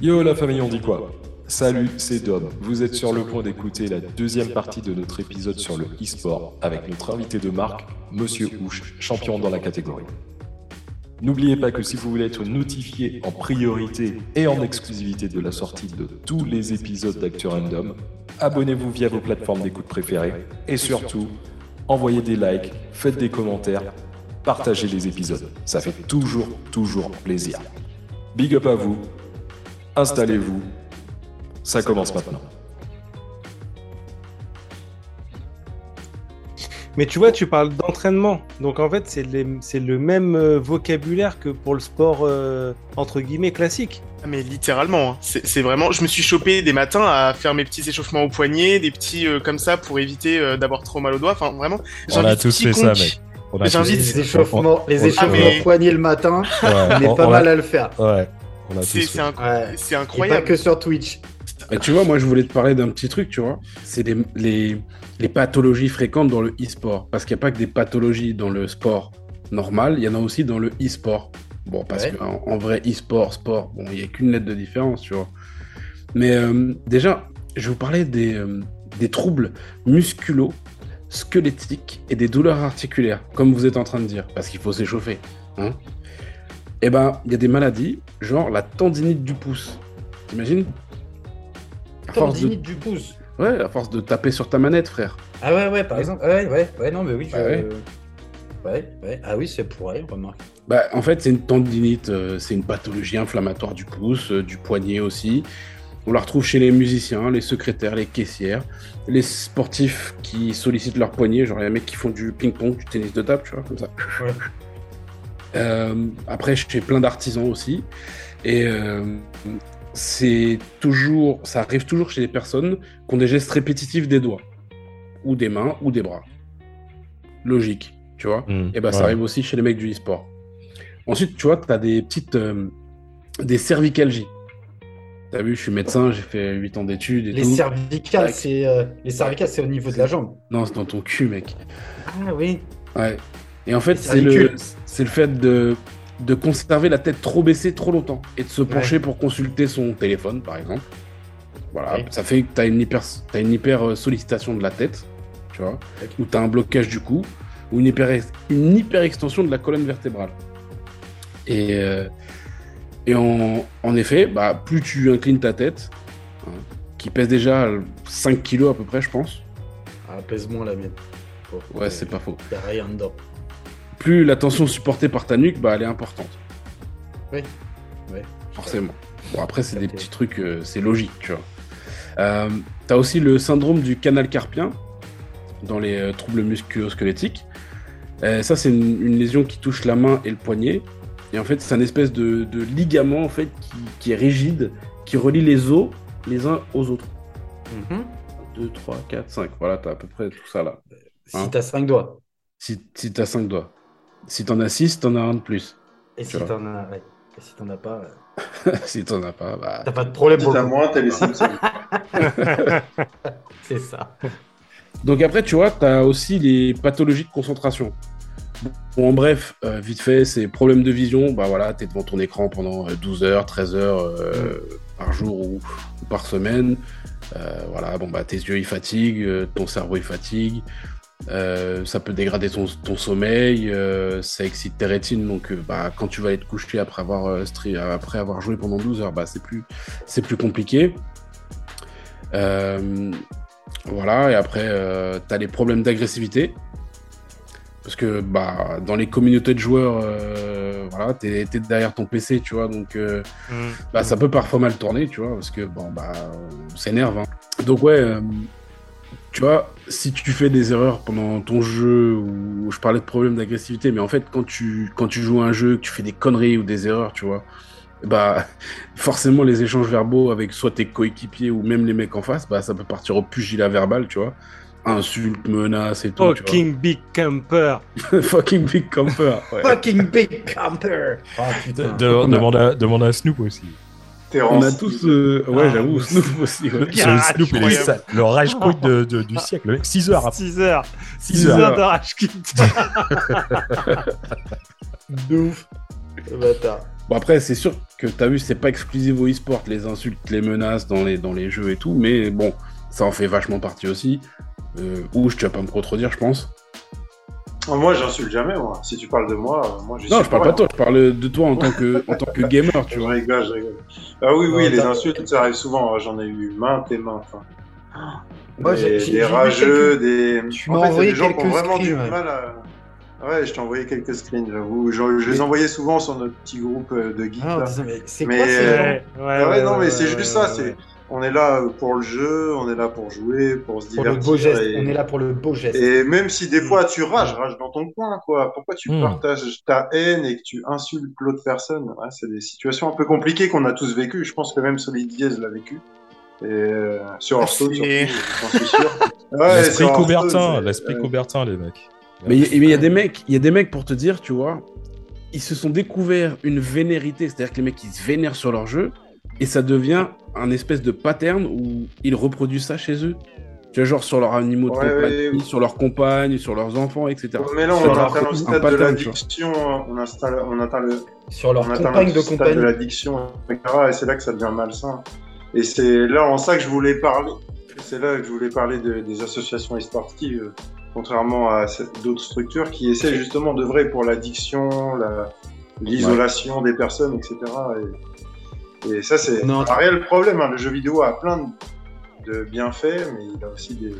Yo la famille, on dit quoi? Salut, c'est Dom. Vous êtes sur le point d'écouter la deuxième partie de notre épisode sur le e-sport avec notre invité de marque, Monsieur Houche, champion dans la catégorie. N'oubliez pas que si vous voulez être notifié en priorité et en exclusivité de la sortie de tous les épisodes d'Actu Random, abonnez-vous via vos plateformes d'écoute préférées et surtout, envoyez des likes, faites des commentaires, partagez les épisodes. Ça fait toujours, toujours plaisir. Big up à vous, installez-vous, ça commence maintenant. Mais tu vois, tu parles d'entraînement. Donc en fait, c'est le même euh, vocabulaire que pour le sport, euh, entre guillemets, classique. Ah, Mais littéralement, hein. c'est vraiment. Je me suis chopé des matins à faire mes petits échauffements au poignet, des petits euh, comme ça pour éviter euh, d'avoir trop mal au doigt. Enfin, vraiment. On a tous fait ça, mec. On a J'invite- Les échauffements, les on- échauffements mais- poignets le matin, Ouais, on est on- pas on a- mal à le faire. Ouais, C'est fait. c'est inc- Ouais. c'est Et pas incroyable. que sur Twitch. Et tu vois, moi, je voulais te parler d'un petit truc, tu vois. C'est les, les, les pathologies fréquentes dans le e-sport. Parce qu'il n'y a pas que des pathologies dans le sport normal, il y en a aussi dans le e-sport. Bon, parce Ouais. qu'en en vrai, e-sport, sport, bon, il n'y a qu'une lettre de différence, tu vois. Mais euh, déjà, je vais vous parler des, euh, des troubles musculo squelettiques et des douleurs articulaires, comme vous êtes en train de dire, parce qu'il faut s'échauffer. Hein et ben, il y a des maladies, genre la tendinite du pouce. T'imagines de- Tendinite du pouce. Ouais, à force de taper sur ta manette, frère. Ah ouais, ouais, par exemple. Ouais, ouais, ouais, non, mais oui. Je... Ah ouais. ouais, ouais. Ah oui, c'est pour elle, remarque. Bah, en fait, c'est une tendinite, euh, c'est une pathologie inflammatoire du pouce, euh, du poignet aussi. On la retrouve chez les musiciens, les secrétaires, les caissières, les sportifs qui sollicitent leur poignet, genre les mecs qui font du ping-pong, du tennis de table, tu vois, comme ça. Ouais. Euh, après, chez plein d'artisans aussi. Et euh, c'est toujours, ça arrive toujours chez les personnes qui ont des gestes répétitifs des doigts, ou des mains, ou des bras. Logique, tu vois. Hmm, Et bah, ça arrive aussi chez les mecs du e-sport. Ensuite, tu vois, tu as des petites. euh, des cervicalgies. T'as vu, je suis médecin, j'ai fait 8 ans d'études et Les tout. cervicales, Tac. c'est euh, les cervicales, c'est au niveau de la jambe. Non, c'est dans ton cul, mec. Ah oui. Ouais. Et en fait, c'est le, le fait de, de conserver la tête trop baissée trop longtemps et de se pencher pour consulter son téléphone, par exemple. Voilà, Ouais. ça fait que tu as une hyper, t'as une hyper euh, sollicitation de la tête, tu vois, ou tu as un blocage du cou, ou une hyper, une hyper extension de la colonne vertébrale. Et, euh, et en, en effet, bah, plus tu inclines ta tête, hein, qui pèse déjà 5 kilos à peu près, je pense. Ah, pèse moins la mienne. Ouais, c'est pas faux. A rien dedans. Plus la tension supportée par ta nuque, bah, elle est importante. Oui. Ouais. Forcément. Bon, après, c'est des petits trucs, euh, c'est logique, tu vois. Euh, T'as aussi le syndrome du canal carpien dans les euh, troubles musculo-squelettiques. Euh, ça, c'est une, une lésion qui touche la main et le poignet. Et en fait, c'est un espèce de, de ligament en fait, qui, qui est rigide, qui relie les os les uns aux autres. Mhm. 2, 3, 4, 5. Voilà, t'as à peu près tout ça là. Si Hein. t'as 5 doigts. Si, si t'as 5 doigts. Si t'en as 6, t'en as un de plus. Et si t'en as, ouais. Et si t'en as pas, euh, si t'en as pas, bah. t'as pas de problème pour C'est à le coup. moi, t'as les Simpsons. C'est ça. Donc après, tu vois, tu as aussi les pathologies de concentration. Bon, en bref, euh, vite fait, c'est problème de vision. Bah voilà, tu es devant ton écran pendant euh, 12 heures, 13 heures euh, par jour ou, ou par semaine. Euh, voilà, bon, bah tes yeux ils fatiguent, euh, ton cerveau il fatigue. Euh, ça peut dégrader ton, ton sommeil, euh, ça excite tes rétines. Donc, euh, bah, quand tu vas aller te coucher après avoir, après avoir joué pendant 12 heures, bah, c'est plus, c'est plus compliqué. Voilà, et après, tu as les problèmes d'agressivité. Parce que bah, dans les communautés de joueurs, voilà, tu es, derrière ton PC, tu vois, donc euh, Mm. bah, ça peut parfois mal tourner, tu vois, parce que bon, bah, on s'énerve. hein. Donc, ouais, tu vois, si tu fais des erreurs pendant ton jeu, ou je parlais de problèmes d'agressivité, mais en fait, quand tu, quand tu joues à un jeu, que tu fais des conneries ou des erreurs, tu vois, bah, forcément, les échanges verbaux avec soit tes coéquipiers ou même les mecs en face, bah, ça peut partir au pugilat verbal, tu vois. Insultes, menaces et tout. tu vois. Fucking big camper. Fucking big camper. ouais. Fucking big camper. Oh De- putain. de- On a- demande, à, demande à Snoop aussi. On a tous. euh, Ouais, Ah, j'avoue, Snoop aussi. ouais. C'est le Snoop, il est incroyable. sale. le rage quit de, de- du siècle. le mec. 6 heures après. 6 heures. 6 6 heures. heures de rage quit. De ouf. Le bâtard. Bon, après, c'est sûr que t'as vu, c'est pas exclusif au e-sport, les insultes, les menaces dans les, dans les jeux et tout, mais bon, ça en fait vachement partie aussi. Euh, ou tu vas pas me contredire, je pense. Oh, Moi, j'insulte jamais, moi. Si tu parles de moi, euh, moi, je Non, je parle pas de toi, je parle de toi en tant que, en tant que gamer, tu Je vois. rigole, je rigole. Ah oui, oui, les insultes, ça arrive souvent. J'en ai eu maintes et maintes. hein. Moi, des, des rageux, des. Tu en m'as fait, des gens qui ont quelques vraiment du screens, ouais. mal à. Ouais, je t'ai envoyé quelques screens, j'avoue. Je, je les envoyais souvent sur notre petit groupe euh, de geeks. Ah, mais c'est Mais, quoi ces euh, gens Ouais, Ah ouais, non, mais c'est ouais, juste ouais, ça, ouais, c'est- ouais. On est là pour le jeu, on est là pour jouer, pour se Pour le divertir. beau geste. et- On est là pour le beau geste. Et même si des fois tu rages, rage dans ton coin, quoi. Pourquoi tu Hmm. partages ta haine et que tu insultes l'autre personne? Ouais, C'est des situations un peu compliquées qu'on a tous vécues. Je pense que même Solid Diaz l'a vécu. Et euh, sur Hearthstone, surtout, Merci. j'en suis sûr. Ouais, L'esprit Coubertin, l'esprit. Coubertin, les mecs. Mais il y, mais il y a des mecs, il y a des mecs pour te dire, tu vois, ils se sont découverts une vénérité, c'est-à-dire que les mecs ils se vénèrent sur leur jeu et ça devient un espèce de pattern où ils reproduisent ça chez eux. Tu vois, genre sur leurs animaux de Ouais, compagnie, ouais, ouais. sur leurs compagnes, sur leurs enfants, etc. Mais là, on un atteint le pattern, stade de l'addiction, on, installe, on atteint le, Sur leur on atteint le de stade compagnie. de l'addiction, etc. Et c'est là que ça devient malsain. Et c'est là en ça que je voulais parler. C'est là que je voulais parler de- des associations e-sportives, euh, contrairement à d'autres structures qui essaient justement d'œuvrer pour l'addiction, la- l'isolation des personnes, etc. Et, et ça, c'est un réel problème. hein. Le jeu vidéo a plein de, de bienfaits, mais il a aussi des,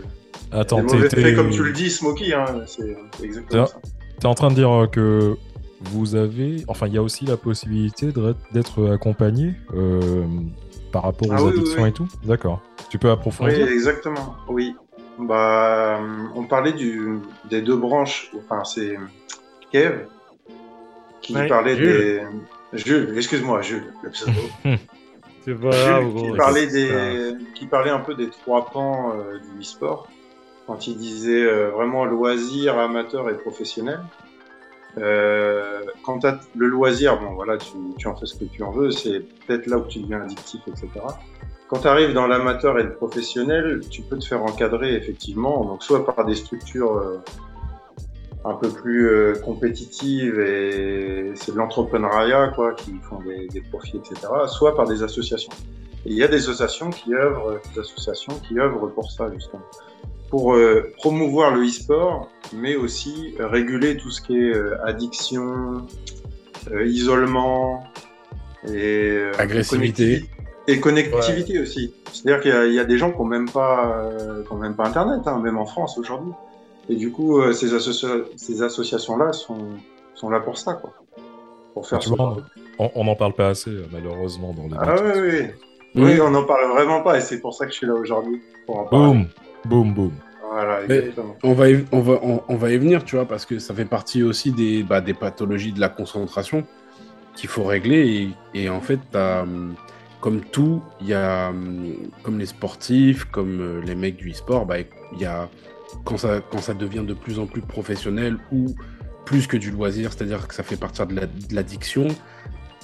Attends, des mauvais effets, comme tu le dis, Smokey. Hein. C'est exactement ça. T'es en train de dire euh, que vous avez, enfin, il y a aussi la possibilité d'être accompagné euh, par rapport aux Ah oui, oui, addictions oui. et tout? D'accord. Tu peux Oui, approfondir exactement. Oui. Bah, euh, on parlait du, des deux branches. Enfin, c'est Kev qui Ouais, parlait Jules. des. Jules, excuse-moi, Jules, le pseudo. C'est pas grave, Jules, gros. qui, parlait des, qui parlait un peu des trois pans euh, du e-sport. Quand il disait euh, vraiment loisir, amateur et professionnel. Euh, quant à le loisir, bon voilà, tu, tu en fais ce que tu en veux, c'est peut-être là où tu deviens addictif, etc. Quand tu arrives dans l'amateur et le professionnel, tu peux te faire encadrer effectivement, donc soit par des structures un peu plus euh, compétitives et c'est de l'entrepreneuriat quoi, qui font des, des profits, etc. Soit par des associations. Et il y a des associations qui œuvrent, des associations qui œuvrent pour ça justement, pour euh, promouvoir le e-sport, mais aussi euh, réguler tout ce qui est euh, addiction, euh, isolement et euh, Agressivité. et connectivité aussi. C'est-à-dire qu'il y y, a des gens qui n'ont même pas, euh, qui ont même pas Internet, hein, même en France aujourd'hui. Et du coup, euh, ces, associa- ces associations-là sont, sont là pour ça, quoi. Pour faire Tu ce vois, genre de- on n'en parle pas assez, euh, malheureusement, dans les Ah oui, oui, oui. Mm. Oui, on n'en parle vraiment pas et c'est pour ça que je suis là aujourd'hui. Pour en parler. Boum, boum, boum. Voilà, Mais- exactement. On va, y, on, va, on, on va y venir, tu vois, parce que ça fait partie aussi des, bah, des pathologies de la concentration qu'il faut régler. Et, et en fait, hum, comme tout, il y a, hum, comme les sportifs, comme euh, les mecs du e-sport, bah, il y a, quand ça, quand ça devient de plus en plus professionnel ou plus que du loisir, c'est-à-dire que ça fait partir de la- de l'addiction,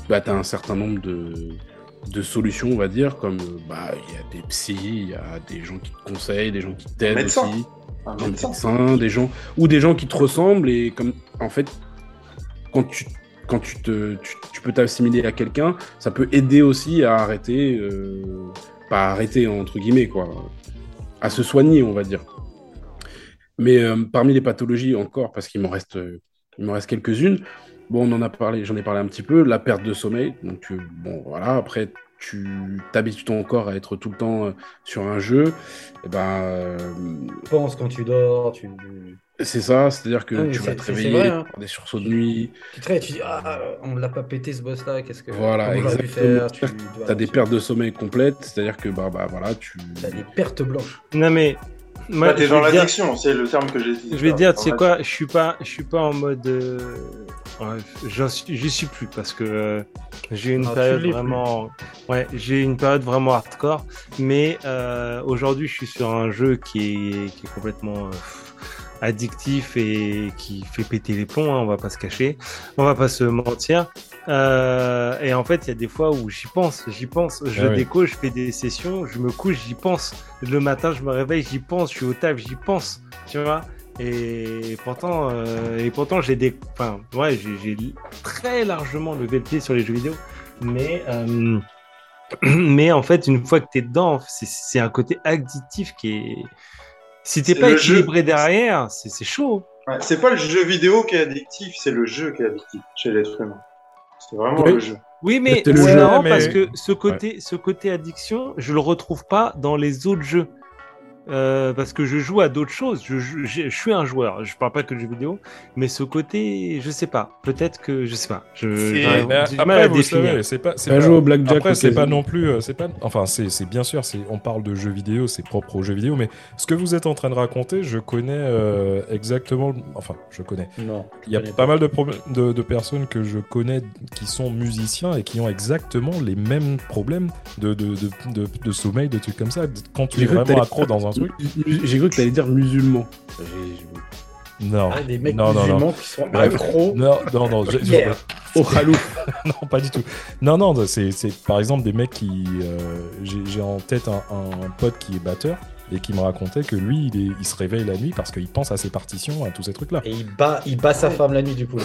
bah, tu as un certain nombre de, de solutions, on va dire, comme bah, il y a des psys, il y a des gens qui te conseillent, des gens qui t'aident aussi Un des médecin. médecins, des gens ou des gens qui te ressemblent et comme en fait quand tu quand tu te tu, tu peux t'assimiler à quelqu'un, ça peut aider aussi à arrêter euh, pas arrêter entre guillemets quoi, à se soigner on va dire. Mais euh, parmi les pathologies encore parce qu'il m'en reste euh, il m'en reste quelques-unes. Bon, on en a parlé, j'en ai parlé un petit peu, la perte de sommeil. Donc bon voilà, après tu t'habitues ton corps à être tout le temps euh, sur un jeu, et ben euh, Tu penses quand tu dors, tu, c'est ça, c'est-à-dire que Ah tu vas te réveiller, vrai, hein. des sursauts de nuit, tu te réveilles, tu dis Ah, on l'a pas pété ce boss là, qu'est-ce que. Voilà, exactement. faire Tu tu as des pertes de sommeil complètes, c'est-à-dire que bah, bah voilà, tu. as des pertes blanches. Non mais moi, Là, t'es dans l'addiction, c'est le terme que j'ai dit. Je vais dire, tu sais quoi, je suis pas, je suis pas en mode, euh, ouais, j'en suis, j'y suis plus parce que euh, j'ai une Ah, période vraiment, ouais, j'ai une période vraiment hardcore. Mais euh, aujourd'hui, je suis sur un jeu qui est, qui est complètement euh, addictif et qui fait péter les plombs. Hein, on va pas se cacher, on va pas se mentir. Euh, et en fait, il y a des fois où j'y pense, j'y pense. Je Ah oui. déco, je fais des sessions, je me couche, j'y pense. Le matin, je me réveille, j'y pense. Je suis au taf, j'y pense. Tu vois? Et pourtant, euh, et pourtant j'ai des, enfin, ouais, j'ai j'ai très largement levé le pied sur les jeux vidéo, mais euh, mais en fait, une fois que t'es dedans, c'est- c'est un côté addictif qui est. Si t'es C'est pas jeu. équilibré derrière, c'est c'est chaud. Ouais, c'est pas le jeu vidéo qui est addictif, c'est le jeu qui est addictif chez l'être humain. C'est vraiment Oui. le jeu. Oui, mais C'est c'est le jeu, marrant mais- parce que ce côté, ce côté addiction, je le retrouve pas dans les autres jeux. Euh, parce que je joue à d'autres choses. Je, je, je- je suis un joueur. Je parle pas que de jeux vidéo, mais ce côté, je sais pas. Peut-être que je sais pas. Je, mal après, vous définir. savez, c'est pas, c'est pas- joué au Blackjack Après, c'est pas non plus, euh, c'est pas, enfin, c'est, c'est bien sûr, c'est, on parle de jeux vidéo, c'est propre aux jeux vidéo, mais ce que vous êtes en train de raconter, je connais euh, exactement, enfin, je connais. Non. Bah, Il y a pas mal de, problèmes- de, de personnes que je connais qui sont musiciens et qui ont exactement les mêmes problèmes de, de, de, de, de sommeil, de trucs comme ça. Quand tu es vraiment accro dans un J'ai cru que t'allais dire musulman. Non. Ah, des mecs Non, non, non. musulmans qui sont Bref. accros. Non, non, non, je- je- Yeah. Au khalouf. non, pas du tout. Non, non, c'est, c'est par exemple des mecs qui. euh, j'ai, en tête un, un pote qui est batteur et qui me racontait que lui, il, est- il se réveille la nuit parce qu'il pense à ses partitions, à tous ces trucs-là. Et il bat, il bat sa femme la nuit du coup.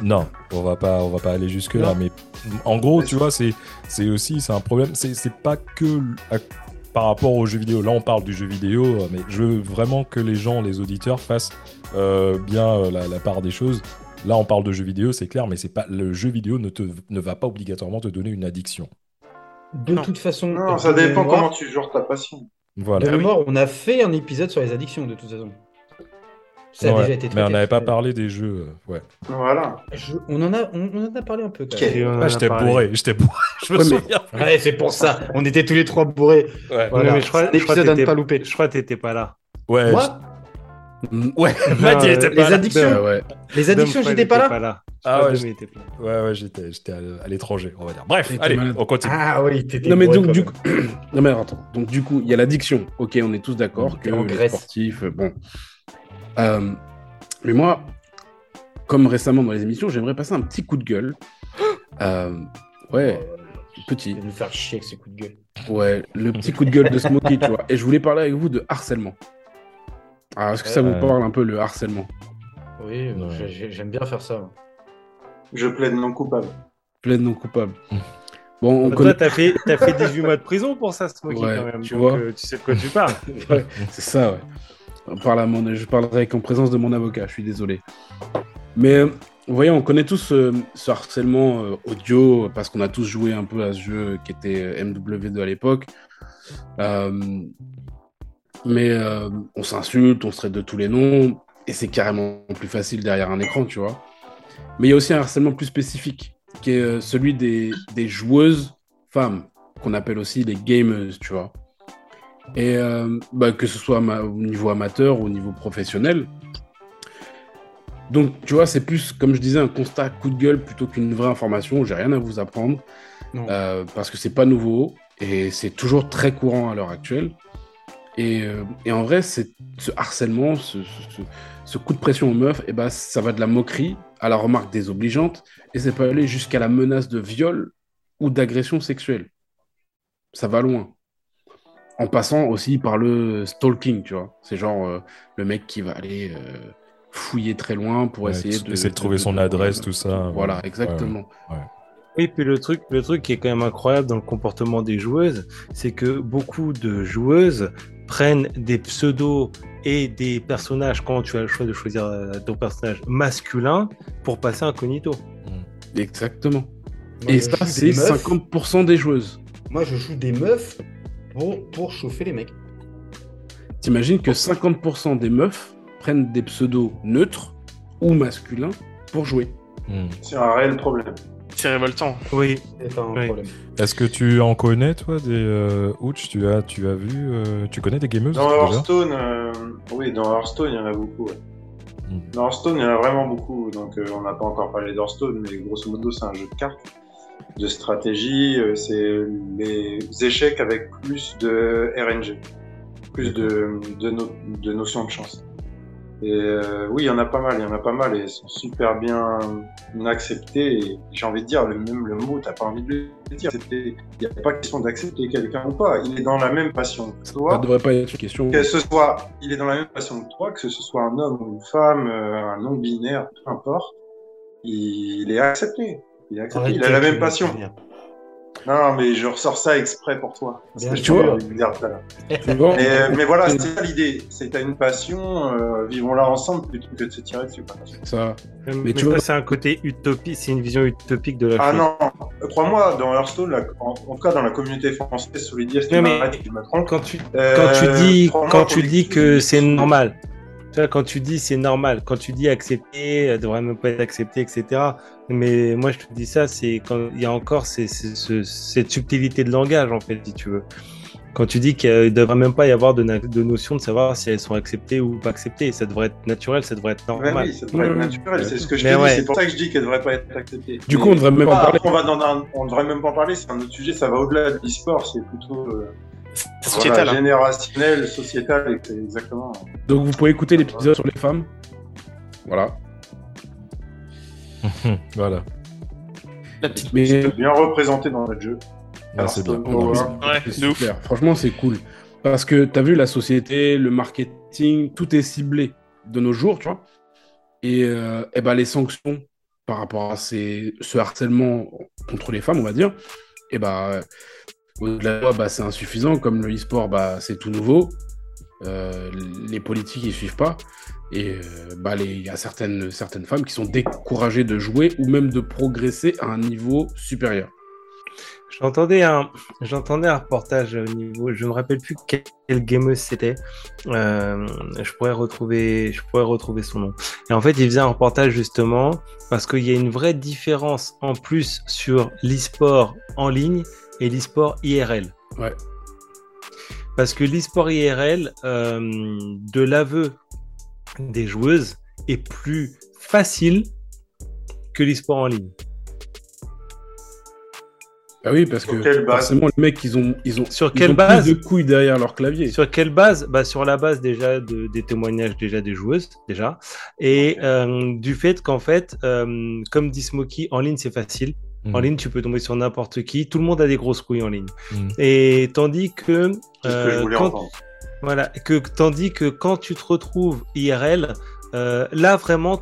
Non, on va pas, on va pas aller jusque là, Non. mais en gros, tu vois, c'est, c'est aussi, c'est un problème. C'est, pas que à- par rapport aux jeux vidéo. Là, on parle du jeu vidéo, euh, mais je veux vraiment que les gens, les auditeurs, fassent euh, bien euh, la, la part des choses. Là, on parle de jeux vidéo, c'est clair, mais c'est pas le jeu vidéo ne te, ne va pas obligatoirement te donner une addiction. De Non. toute façon, Non, ça dépend mémoire- comment tu joues ta passion. Voilà. De mémoire, on a fait un épisode sur les addictions de toute façon. Ça a Ouais, déjà été mais on n'avait pas parlé des jeux. euh, Ouais. Voilà. Je- on, en a, on, on en a parlé un peu quand même. Ah, j'étais bourré, j'étais bourré. Je me Ouais, mais- souviens. Ouais, c'est pour ça. On était tous les trois bourrés. Ouais. Voilà. mais je crois, je crois t'étais- pas louper. Je crois que t'étais pas là. Ouais. Moi, Ouais. Était les pas là. addictions. Ouais, ouais. les addictions, j'étais pas était là. Ah ouais, que pas là. Ouais, ouais, j'étais, j'étais à, l'étranger, on va dire. Bref, allez, malade. on continue. Ah oui, t'étais Non mais bourré donc du coup, non mais attends, donc du coup il y a l'addiction. Ok, on est tous d'accord que En les sportifs, euh, bon. Euh, mais moi, comme récemment dans les émissions, j'aimerais passer un petit coup de gueule. Euh, ouais, petit. Nous faire chier avec ses coups de gueule. Ouais, le petit coup de gueule de Smokey, tu vois. Et je voulais parler avec vous de harcèlement. Alors, est-ce que ça vous Ouais. parle un peu le harcèlement? Oui, euh, Ouais. j'aime bien faire ça. moi. Je plaide non coupable. Pleinement coupable. Bon, on Toi, connaît. t'as fait, t'as fait 18 mois de prison pour ça, Smokey, Ouais, quand même. tu Donc, vois. euh, tu sais de quoi tu parles. Ouais, c'est ça, ouais. À mon- Je parlerai qu'en présence de mon avocat, je suis désolé. Mais euh, vous voyez, on connaît tous euh, ce harcèlement euh, audio parce qu'on a tous joué un peu à ce jeu qui était euh, MW2 à l'époque. Euh, mais euh, on s'insulte, on se traite de tous les noms et c'est carrément plus facile derrière un écran, tu vois. Mais il y a aussi un harcèlement plus spécifique qui est euh, celui des, des joueuses femmes qu'on appelle aussi les gamers, tu vois. Et euh, bah, que ce soit au niveau amateur ou au niveau professionnel. Donc, tu vois, c'est plus, comme je disais, un constat coup de gueule plutôt qu'une vraie information. J'ai rien à vous apprendre euh, parce que c'est pas nouveau et c'est toujours très courant à l'heure actuelle. Et, euh, et en vrai, ce harcèlement, ce, ce- ce- ce coup de pression aux meufs, et ben, ça va de la moquerie à la remarque désobligeante et c'est pas aller jusqu'à la menace de viol ou d'agression sexuelle. Ça va loin en passant aussi par le stalking, tu vois. C'est genre euh, le mec qui va aller euh, fouiller très loin pour Ouais, essayer de, essayer de trouver son adresse, tout ça. Voilà, Ouais. exactement. Oui, puis le truc, le truc qui est quand même incroyable dans le comportement des joueuses, c'est que beaucoup de joueuses prennent des pseudos et des personnages quand tu as le choix de choisir euh, ton personnage masculin pour passer incognito. Exactement. Moi, Et ça, c'est des meufs. 50% des joueuses. Moi, je joue des meufs pour, pour chauffer les mecs. T'imagines que 50% des meufs prennent des pseudos neutres ou masculins pour jouer. Hmm. C'est un réel problème. C'est révoltant. Oui, C'est un Oui. problème. Est-ce que tu en connais, toi, des euh, Ouch tu as, tu as vu, euh, tu connais des gameuses Dans Hearthstone, euh, oui, dans Hearthstone, il y en a beaucoup. ouais. Mm. Dans Hearthstone, il y en a vraiment beaucoup. Donc, euh, on n'a pas encore parlé d'Hearthstone, mais grosso modo, c'est un jeu de cartes, de stratégie. euh, c'est les échecs avec plus de RNG, plus de, de, no- de notions de chance. Et euh, oui, il y en a pas mal, il y en a pas mal et elles sont super bien acceptées. Et j'ai envie de dire, le même le mot, t'as pas envie de le dire. Il n'y a pas question d'accepter quelqu'un ou pas. Il est dans la même passion que Ça toi. devrait pas être une question. Que ce soit, il est dans la même passion que toi, que ce soit un homme ou une femme, euh, un non binaire, peu importe. Il est accepté. Il est accepté. il a la même passion. Non, mais je ressors ça exprès pour toi. Parce Bien que. Tu vois Mais, euh, mais voilà, c'est ça l'idée. C'est que t'as une passion, euh, vivons-la ensemble plutôt que de se tirer dessus. quoi. ça. Mais, tu tu vois- c'est un côté utopie, c'est une vision utopique de la Ah chose. non, euh, crois-moi, dans Hearthstone, la- en, en tout cas dans la communauté française, Solidier, Non, mais- trompe. Quand tu, euh, quand tu dis, quand tu dis que c'est normal, tu vois, quand tu dis c'est normal, quand tu dis accepter, euh, devrait même pas être accepté, etc. Mais moi, je te dis ça, c'est quand il y a encore ces- ces- ce- cette subtilité de langage, en fait, si tu veux. Quand tu dis qu'il ne devrait même pas y avoir de, notion de savoir si elles sont acceptées ou pas acceptées, ça devrait être naturel, ça devrait être Ouais, normal. oui, ça devrait être naturel, c'est ce que je te ouais. dis, c'est pour ça que je dis qu'elle devrait pas être acceptée. Du coup, on devrait même Ah, pas parler. on va dans un, on devrait même pas en parler, c'est un autre sujet, ça va au-delà de l'e-sport, c'est plutôt euh, C'est sociétal. voilà, hein. générationnel, sociétal, et c'est exactement. Donc, vous pouvez écouter l'épisode sur les femmes. Voilà. voilà. La petite- Mais C'est bien représenté dans notre jeu. Ah, c'est bien. Ouais, c'est super. Franchement, c'est cool. Parce que tu as vu la société, le marketing, tout est ciblé de nos jours, tu vois. Et, euh, eh ben, les sanctions par rapport à ces, ce harcèlement contre les femmes, on va dire, et ben, euh, ça, bah, c'est insuffisant. Comme le e-sport, bah, c'est tout nouveau. Euh, les politiques, ils suivent pas. Et euh, bah, il y a certaines, femmes qui sont découragées de jouer ou même de progresser à un niveau supérieur. J'entendais un, j'entendais un reportage au niveau, je me rappelle plus quel, quel gameuse c'était. Euh, je pourrais retrouver, je pourrais retrouver son nom. Et en fait, il faisait un reportage justement parce qu'il y a une vraie différence en plus sur l'e-sport en ligne et l'e-sport IRL. Ouais. Parce que l'e-sport IRL, euh, de l'aveu des joueuses, est plus facile que l'e-sport en ligne. Bah oui, parce Sur que quelle base forcément, les mecs, ils ont, ils ont, Sur ils quelle ont base plus de couilles derrière leur clavier. Sur quelle base? Bah, Sur la base déjà de, des témoignages déjà des joueuses, déjà, et euh, du fait qu'en fait, euh, comme dit Smokey, en ligne c'est facile. En Mhm. ligne, tu peux tomber sur n'importe qui. Tout le monde a des grosses couilles en ligne. Mhm. Et tandis que, que euh, voulais quand, voilà, que tandis que quand tu te retrouves IRL, euh, là vraiment,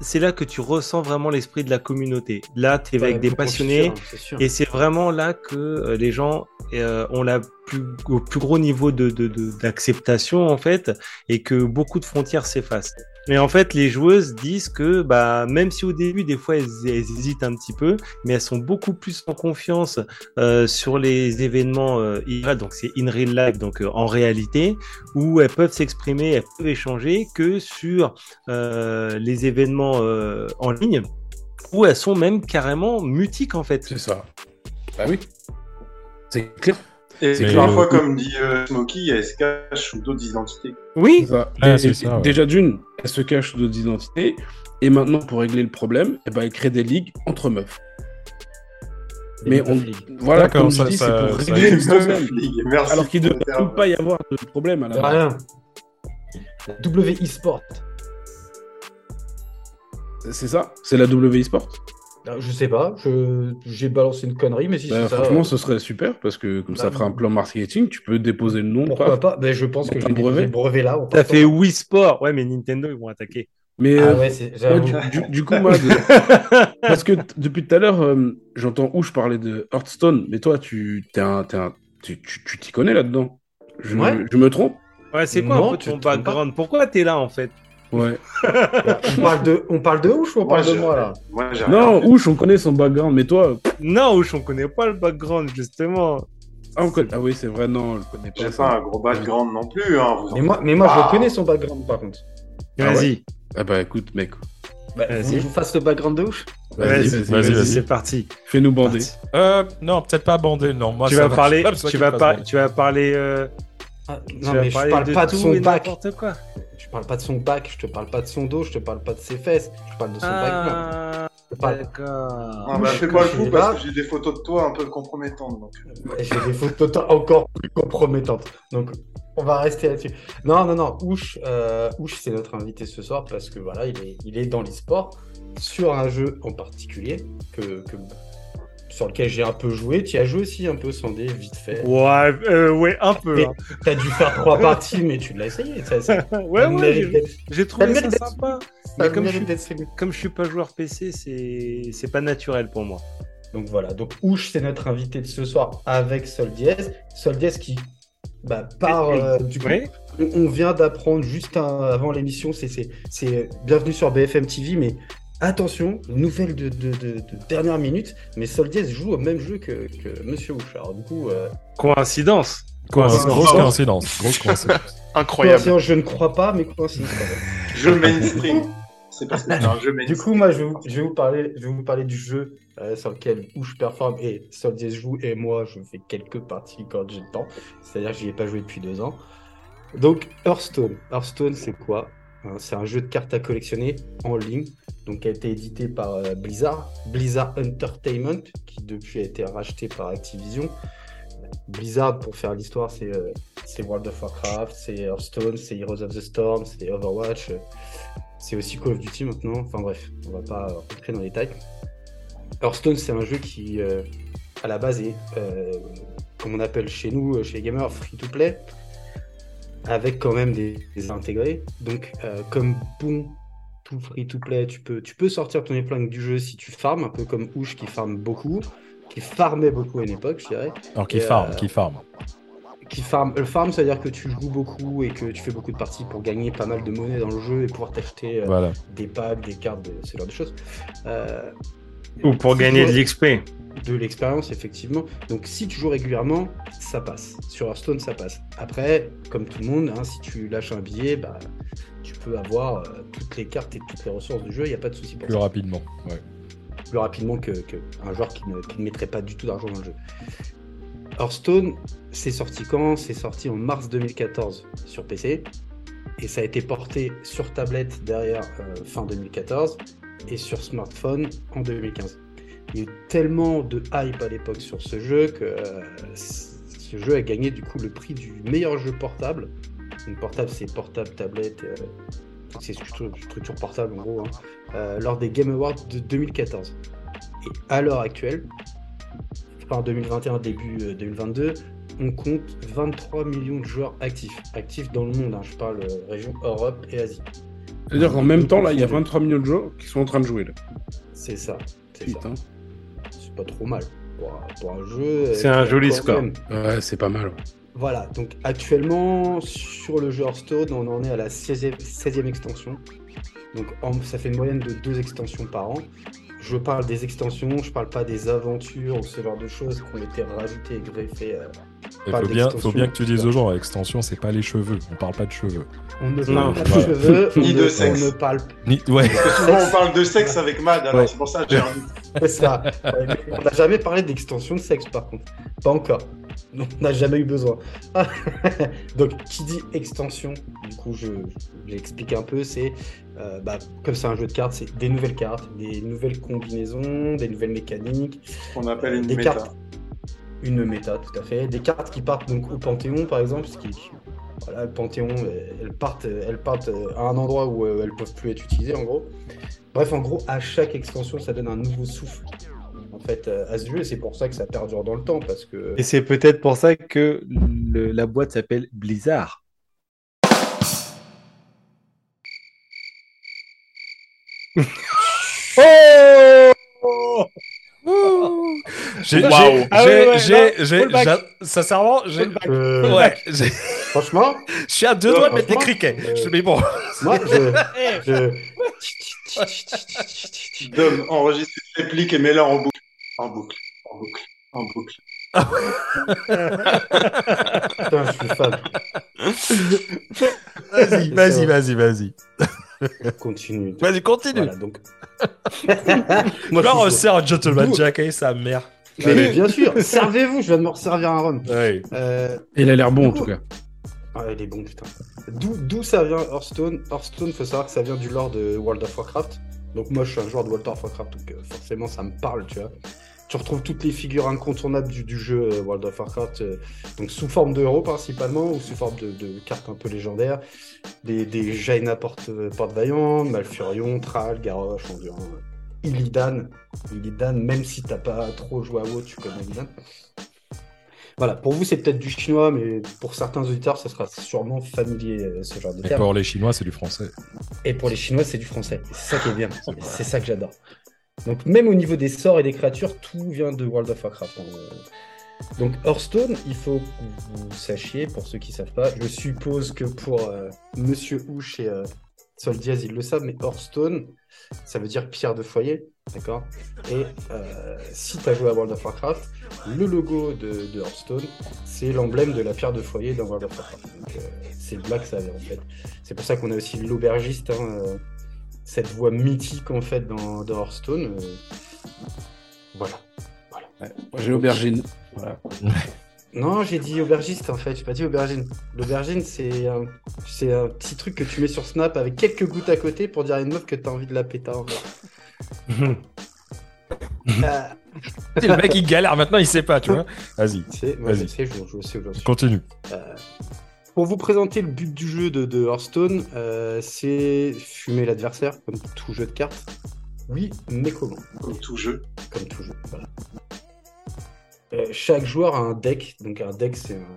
c'est là que tu ressens vraiment l'esprit de la communauté. Là, tu es avec des passionnés. Sûr. Et c'est vraiment là que euh, les gens euh, ont la plus, au plus gros niveau de, de, de- d'acceptation en fait, et que beaucoup de frontières s'effacent. Et en fait, les joueuses disent que bah même si au début des fois elles, hésitent un petit peu, mais elles sont beaucoup plus en confiance euh, sur les événements euh, donc c'est in real life, donc euh, en réalité, où elles peuvent s'exprimer, elles peuvent échanger, que sur euh, les événements en ligne, où elles sont même carrément mutiques en fait. C'est ça. Bah oui. C'est clair. Et Mais, parfois, euh, comme dit euh, Smokey, elle se cache sous d'autres identités. Oui, C'est ça. Ah, Et- c'est et- ça, ouais. Déjà d'une, elle se cache sous d'autres identités. Et maintenant, pour régler le problème, eh ben, elle crée des ligues entre meufs. Mais on, voilà, comme ça- je dis, c'est ça- pour ça- régler le problème. Merci. Alors qu'il ne devrait pas y avoir de problème à la De base. rien. W eSport. C'est ça C'est la W eSport Euh, Je sais pas, je- j'ai balancé une connerie, mais si Bah, c'est ça. Franchement, euh, ce serait super parce que comme ça Bah, fera un plan marketing. Tu peux déposer le nom. pourquoi pas Ben, Je pense que déposer brevet le brevet là. T'as fait Wii Sport. Ouais, mais Nintendo, ils vont attaquer. Mais Ah euh, ouais, du, du- du coup, moi, de- parce que depuis tout à l'heure, euh, j'entends où je parlais de Hearthstone, mais toi, tu t'es un, tu tu- tu t'y connais là-dedans? Je, me- Ouais. je me trompe? Ouais, c'est quoi Non, un peu tu ton background? Pourquoi t'es là en fait? Ouais. on parle de, on parle de Ouch ou on Moi, parle de moi là Moi, j'ai Non, rien. Ouch, on connaît son background, mais toi, Non, Ouch, on connaît pas le background justement. ah, on ah oui, c'est vrai, non, on le connaît pas. J'ai pas un gros background non plus. Hein, vous en Mais moi, mais moi Ah. je connais son background par contre. Ah Vas-y, Ah bah écoute, mec, Bah, Vas-y. je vous fasse le background de Ouch vas-y, vas-y, vas-y, vas-y, vas-y, vas-y. c'est parti. fais-nous bander. Parti. Euh, non, peut-être pas bandé, non. Moi, tu, ça vas va, parler, tu, vas tu vas parler, euh, Ah, tu Non vas mais je parler parle de pas de tout son n'importe quoi. Je parle pas de son back, je te parle pas de son dos, je te parle pas de ses fesses, je parle de son background. Ah, parle- D'accord. Non, bah, fais pas le coup parce là- que j'ai des photos de toi un peu compromettantes. Donc. J'ai des photos t- encore plus compromettantes. Donc, on va rester là-dessus. Non, non, non. Ouch, euh, Ouch, c'est notre invité ce soir parce que voilà, il est, il est dans l'e-sport sur un jeu en particulier que, que- sur lequel j'ai un peu joué. Tu as joué aussi un peu, Sandé, vite fait. Ouais, euh, ouais, un peu. Hein. T'as dû faire trois parties, mais tu l'as essayé. Ça, ça, Ouais, ouais, j'ai- trouvé Ça sympa. Mais comme je, suis, comme je suis pas joueur PC, c'est pas naturel pour moi. Donc voilà, donc Ouch, c'est notre invité de ce soir avec Sol Diez. Sol qui bah, part euh, du coup. On on vient d'apprendre juste un- avant l'émission, c'est bienvenue sur BFM TV, mais attention, nouvelle de, de, de- de dernière minute, mais Sol Diez joue au même jeu que, que Monsieur Ouch. Alors du coup, euh, Coïncidence. Coïncidence, grosse coïncidence. Grosse coïncidence. Incroyable. coïncidence, je ne crois pas, mais coïncidence quand même. Jeu mainstream. C'est parce que c'est un jeu Du coup, moi, je vais vous, je vais vous parler, je vais vous parler du jeu euh, sur lequel où je performe et Sol Diez joue et moi, je fais quelques parties quand j'ai le temps. C'est-à-dire que j'y ai pas joué depuis deux ans. Donc, Hearthstone. Hearthstone, c'est quoi? C'est un jeu de cartes à collectionner en ligne, donc qui a été édité par euh, Blizzard, Blizzard Entertainment, qui depuis a été racheté par Activision. Blizzard, pour faire l'histoire, c'est euh, c'est World of Warcraft, c'est Hearthstone, c'est Heroes of the Storm, c'est Overwatch. c'est aussi Call of Duty maintenant. Enfin bref, on va pas rentrer dans les détails. Hearthstone, c'est un jeu qui, euh, à la base, est, comme on appelle chez nous, chez les gamers, free to play, avec quand même des, des intégrés. Donc, euh, comme bon tout free to play, tu peux, tu peux sortir ton épingle du jeu si tu farmes, un peu comme Ouch qui farme beaucoup, qui farmait beaucoup à une époque, je dirais Alors, qui Et, farm, euh, qui farm. qui farm. Le farm, c'est-à-dire que tu joues beaucoup et que tu fais beaucoup de parties pour gagner pas mal de monnaie dans le jeu et pouvoir t'acheter euh, Voilà. des packs, des cartes, de, ce genre de choses. Euh, Ou pour si gagner de l'XP. De l'expérience, effectivement. Donc, si tu joues régulièrement, ça passe. Sur Hearthstone, ça passe. Après, comme tout le monde, hein, si tu lâches un billet, bah, tu peux avoir euh, toutes les cartes et toutes les ressources du jeu, il n'y a pas de souci pour Plus ça. rapidement. Ouais. Plus rapidement que, que un joueur qui ne, qui ne mettrait pas du tout d'argent dans le jeu. Hearthstone, c'est sorti quand? C'est sorti en mars 2014 sur PC. Et ça a été porté sur tablette derrière euh, fin 2014 et sur smartphone en 2015. Il y a eu tellement de hype à l'époque sur ce jeu que euh, ce jeu a gagné du coup le prix du meilleur jeu portable. Donc portable, c'est portable, tablette, euh, toutes ces structures, structures portables en gros, hein, euh, lors des Game Awards de 2014. Et à l'heure actuelle, fin 2021, début euh, 2022, on compte 23 millions de joueurs actifs. Actifs dans le monde, hein, je parle euh, région Europe et Asie. C'est-à-dire qu'en même temps, là, il y a 23 millions de joueurs qui sont en train de jouer. Là. C'est ça. C'est ça. Putain. C'est pas trop mal pour un, pour un jeu. euh, C'est un qui a joli score. Ouais, c'est pas mal. ouais. Voilà, donc actuellement sur le jeu Hearthstone, on en est à la 16e, 16e extension. Donc en- ça fait une moyenne de deux extensions par an. Je parle des extensions, je parle pas des aventures ou ce genre de choses qui ont été rajoutées et greffées. euh, Il faut bien, faut d'extension, bien que tu dises aux gens, extension, c'est pas les cheveux. On parle pas de cheveux. On ne Non, parle pas de cheveux, on Ni ne- de on sexe. ne parle Ni... Ouais. Parce que souvent on parle de sexe avec Mad, alors Ouais. c'est pour ça que j'ai un doute. C'est ça. Ouais, on n'a jamais parlé d'extension de sexe par contre. Pas encore. On n'a jamais eu besoin. Donc, qui dit extension, du coup, je, je l'explique un peu, c'est, euh, bah, comme c'est un jeu de cartes, c'est des nouvelles cartes, des nouvelles combinaisons, des nouvelles mécaniques, On appelle une des méta. cartes, une méta, tout à fait, des cartes qui partent donc au Panthéon, par exemple, ce qui, voilà, le Panthéon, euh, elles partent, elles partent euh, à un endroit où euh, elles peuvent plus être utilisées, en gros. Bref, en gros, à chaque extension, ça donne un nouveau souffle. En fait, euh, à ce jeu, et c'est pour ça que ça perdure dans le temps, parce que Et c'est peut-être pour ça que le- la boîte s'appelle Blizzard. Waouh. j'ai, Ah ouais, j'ai, sincèrement, j'ai, Euh, ouais, j'ai- franchement, je suis à deux doigts de mettre des criquets. euh, Je- Mais bon, moi, je, je... Dom, enregistre cette réplique et mets-la en boucle. En boucle, en boucle, en boucle. Putain, je suis fan. vas-y, vas-y, vas-y, vas-y. Continue. Vas-y, continue. Voilà, donc. Moi, je je suis resserre un gentleman Jack et sa mère. Mais bien sûr, servez-vous, je viens de me resservir un rhum. Ouais. Euh, Il a l'air bon en tout cas. Ah, il est bon, putain. D'où d'où ça vient Hearthstone? Hearthstone, faut savoir que ça vient du lore de World of Warcraft. Donc moi, je suis un joueur de World of Warcraft, donc euh, forcément, ça me parle, tu vois. Tu retrouves toutes les figures incontournables du, du jeu euh, World of Warcraft, euh, donc sous forme de héros principalement, ou sous forme de, de cartes un peu légendaires. Des, des Jaina porte, porte-vaillant, Malfurion, Thrall, Garrosh, Endurin, euh, Illidan. Illidan, même si t'as pas trop joué à WoW, tu connais Illidan. Voilà, pour vous, c'est peut-être du chinois, mais pour certains auditeurs, ce sera sûrement familier, euh, ce genre de Et terme. pour les Chinois, c'est du français. Et pour les Chinois, c'est du français. C'est ça qui est bien. C'est ça que j'adore. Donc, même au niveau des sorts et des créatures, tout vient de World of Warcraft. Donc, Hearthstone, il faut que vous sachiez, pour ceux qui ne savent pas, je suppose que pour euh, Monsieur Houch et euh, Sol Diaz, ils le savent, mais Hearthstone, ça veut dire pierre de foyer. D'accord? Et euh, si tu as joué à World of Warcraft, le logo de, Hearthstone, c'est l'emblème de la pierre de foyer dans World of Warcraft. Euh, c'est Black Savage, en fait. C'est pour ça qu'on a aussi l'aubergiste, hein, cette voix mythique en fait dans, dans Hearthstone. euh, Voilà. Ouais. Moi, J'ai l'aubergine. Voilà. Non, j'ai dit aubergiste en fait, j'ai pas dit aubergine. L'aubergine, c'est un, c'est un petit truc que tu mets sur Snap avec quelques gouttes à côté pour dire à une meuf que t'as envie de la péter encore. Ah, le mec, il galère maintenant, il sait pas, tu vois. Vas-y, je Vas-y. sais, je, je sais suis. Pour vous présenter le but du jeu de, de Hearthstone, euh, c'est fumer l'adversaire, comme tout jeu de cartes. Oui, mais comment Comme tout jeu. Comme tout jeu. Voilà. Euh, chaque joueur a un deck. Donc un deck, c'est un.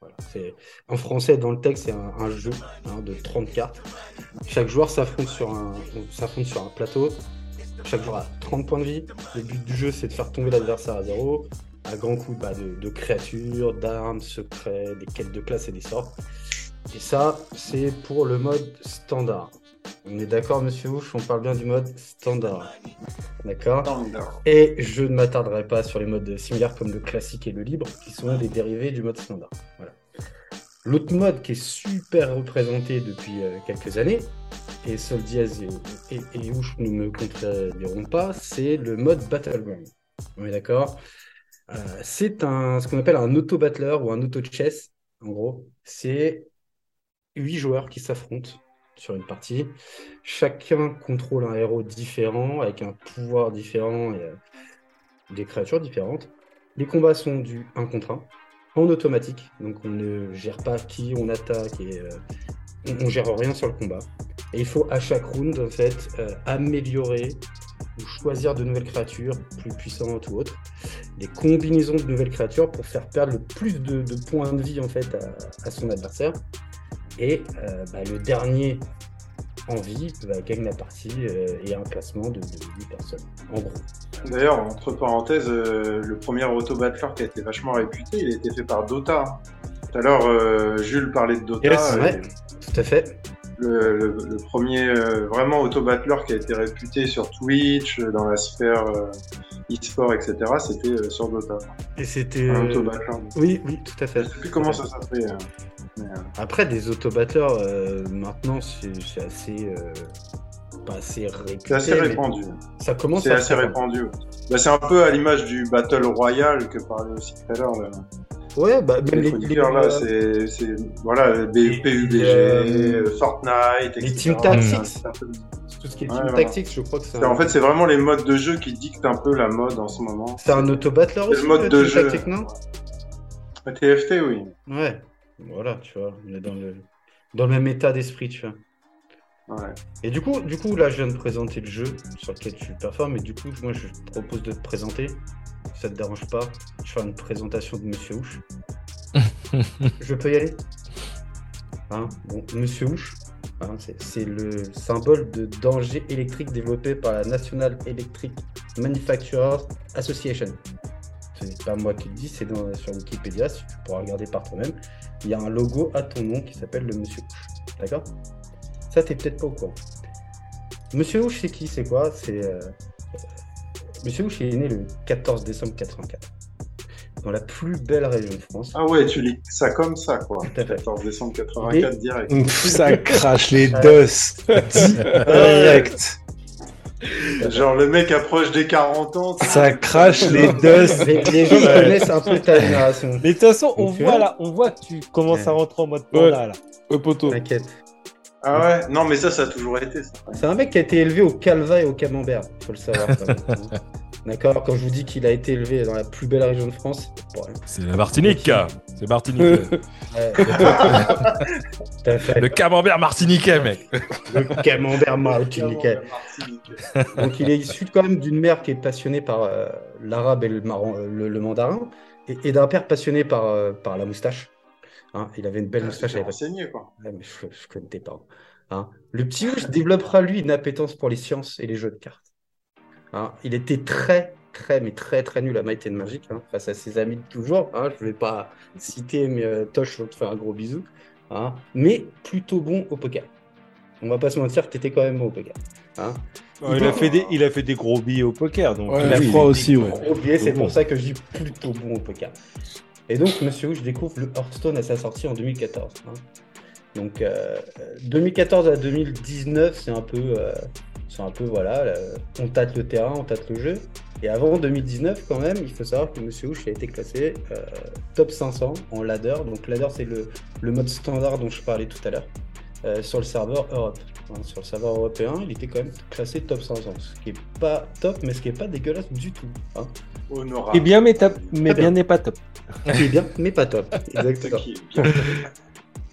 Voilà, c'est en français dans le texte, c'est un, un jeu hein, de 30 cartes. Chaque joueur s'affronte sur un s'affronte sur un plateau. Chaque joueur a 30 points de vie. Le but du jeu, c'est de faire tomber l'adversaire à zéro, à grands coups bah, de, de créatures, d'armes, secrets, des quêtes de classe et des sorts. Et ça, c'est pour le mode standard. On est d'accord, monsieur Houch, on parle bien du mode standard. D'accord et je ne m'attarderai pas sur les modes similaires comme le classique et le libre, qui sont des dérivés du mode standard. Voilà. L'autre mode qui est super représenté depuis euh, quelques années, et Sol Diaz et, et, et Ouch ne me contrediront pas, c'est le mode Battleground. On est d'accord? C'est un, ce qu'on appelle un auto-battler ou un auto-chess, en gros. C'est huit joueurs qui s'affrontent sur une partie. Chacun contrôle un héros différent, avec un pouvoir différent et euh, des créatures différentes. Les combats sont du 1 contre 1, en automatique, donc on ne gère pas qui on attaque et euh, on, gère rien sur le combat. Et il faut à chaque round en fait euh, améliorer ou choisir de nouvelles créatures plus puissantes ou autres, des combinaisons de nouvelles créatures pour faire perdre le plus de, de points de vie en fait à, à son adversaire. Et euh, bah, le dernier en vie va gagner la partie euh, et un classement de, de 8 personnes, en gros. D'ailleurs, entre parenthèses, euh, le premier auto-battler qui a été vachement réputé, il a été fait par Dota. Tout à l'heure, Jules parlait de Dota. Yes, et ouais. Tout à fait. Le, le- le premier euh, vraiment auto-battler qui a été réputé sur Twitch, euh, dans la sphère euh, e-sport, etc., c'était euh, sur Dota. Et c'était. Un auto-battler. Oui, oui, tout à fait. Je sais plus comment ça s'appelait. mais, Après, des autobatteurs, euh, maintenant, c'est assez. pas assez réputé. C'est assez répandu. Ça commence C'est assez répandu. ouais. Bah, c'est un peu à l'image du Battle Royale que parlait aussi tout à l'heure. Ouais, bah, même Les les, les- là, c'est, c'est, voilà, PUBG, euh, euh, Fortnite, etc. les Team Tactics. peu- tout ce qui est Ouais, team voilà. tactics, je crois que un, En fait, c'est vraiment les modes de jeu qui dictent un peu la mode en ce moment. c'est un autobattler aussi. le mode de jeu. Tactics, non Ouais. TFT, oui. Ouais. Voilà, tu vois, on est dans le, dans le même état d'esprit, tu vois. Ouais. Et du coup, du coup, là, je viens de présenter le jeu sur lequel tu performes, et du coup, moi, je te propose de te présenter. Ça te dérange pas, je fais une présentation de Monsieur Houch. je peux y aller? Hein? Bon, Monsieur Houch, hein, c'est le symbole de danger électrique développé par la National Electric Manufacturers Association. C'est pas moi qui le dis, c'est sur Wikipédia, si tu pourras regarder par toi-même. Il y a un logo à ton nom qui s'appelle le Monsieur Houch. D'accord? Ça, t'es peut-être pas au courant. Monsieur Houch, c'est qui? C'est quoi? C'est. euh, Monsieur Houch est né le 14 décembre 84. Dans la plus belle région de France. Ah ouais, tu lis ça comme ça, quoi. Tout à fait. 14 décembre 84 direct. Ça crache les dos direct. Genre, le mec approche des 40 ans. Ça crache les dos. Les, les gens Ouais. connaissent un peu ta génération. Mais de toute façon, on voit là, on voit que tu commences à rentrer en mode panda là. Ouais, poteau. T'inquiète. Ah ouais Non, mais ça, ça a toujours été. Ça. C'est un mec qui a été élevé au calva et au camembert, faut le savoir. D'accord Quand je vous dis qu'il a été élevé dans la plus belle région de France, c'est la Martinique. C'est Martinique. Ouais, tout à fait. le camembert martiniquais, mec. Le camembert martiniquais. Donc il est issu quand même d'une mère qui est passionnée par euh, l'arabe et le, marron- euh, le- le mandarin, et, et d'un père passionné par, euh, par la moustache. Hein, il avait une belle moustache à l'époque. renseigné, quoi. Ouais, mais je ne connais pas. Hein. Le petit Ouche développera lui une appétence pour les sciences et les jeux de cartes. Hein. Il était très, très, mais très, très nul à Might and Magic hein, face à ses amis de toujours. Hein. Je ne vais pas citer, mais euh, Tosh, je vais te faire un gros bisou. Hein. Mais plutôt bon au poker. On va pas se mentir, tu étais quand même bon au poker. Hein. il, a fait des, il a fait des gros billets au poker. Donc, Ouais, Il a des aussi, ouais. gros billets, c'est Bon. pour ça que je dis plutôt bon au poker. Et donc, Monsieur Ouche découvre le Hearthstone à sa sortie en 2014. hein. Donc, euh, 2014 à 2019, c'est un peu, euh, c'est un peu voilà, là, on tâte le terrain, on tâte le jeu. Et avant 2019, quand même, il faut savoir que Monsieur Ouche a été classé euh, top 500 en ladder. Donc, ladder, c'est le, mode standard dont je parlais tout à l'heure. euh, sur le serveur Europe. Hein, sur le serveur européen, il était quand même classé top 500, ce qui est pas top, mais ce qui est pas dégueulasse du tout. Hein. Honorable. Et bien, mais, top, mais bien. n'est pas top. Est bien, mais pas top. Exactement.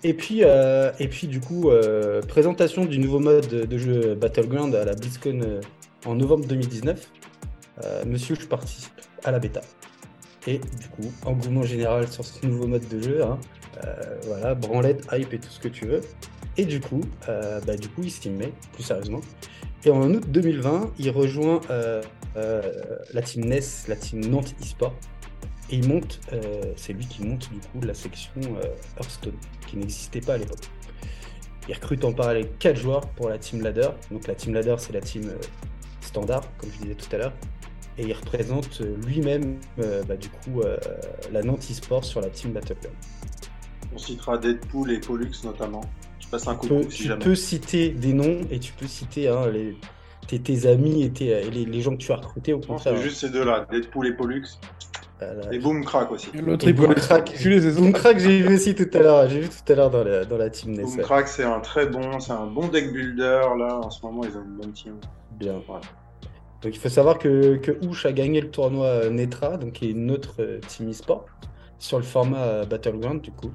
Et puis, euh, et puis du coup, euh, présentation du nouveau mode de, jeu Battleground à la BlizzCon euh, en novembre 2019. Euh, Monsieur, je participe à la bêta. Et du coup, engouement général sur ce nouveau mode de jeu. hein. Euh, voilà, branlette, hype et tout ce que tu veux. Et du coup, euh, bah, du coup, il s'y met, plus sérieusement. Et en août 2020, il rejoint euh, euh, la team NES, la team Nantes eSport. Et il monte, c'est lui qui monte du coup la section Hearthstone, qui n'existait pas à l'époque. Il recrute en parallèle 4 joueurs pour la team ladder. Donc la team ladder, c'est la team standard, comme je disais tout à l'heure. Et il représente lui-même, euh, bah, du coup, la sur la team Battleground. On citera Deadpool et Pollux notamment. Je passe un Tu peux, si tu jamais. peux citer des noms et tu peux citer hein, les, tes, tes amis et, tes- les, les gens que tu as recrutés au contraire. c'est juste ces deux-là, Deadpool et Pollux. Voilà. Et Boom Crack aussi. L'autre, Et il peut Boom Crack. Jules, c'est ça Boom Crack, j'ai vu aussi tout à l'heure. J'ai vu tout à l'heure dans la, dans la team NES. Boom ouais. Crack, c'est un très bon, c'est un bon deck builder. Là, en ce moment, ils ont une bonne team. Bien. Donc il faut savoir que, que Ouch a gagné le tournoi Netra, donc qui est une autre euh, team e-sport, sur le format euh, Battleground du coup.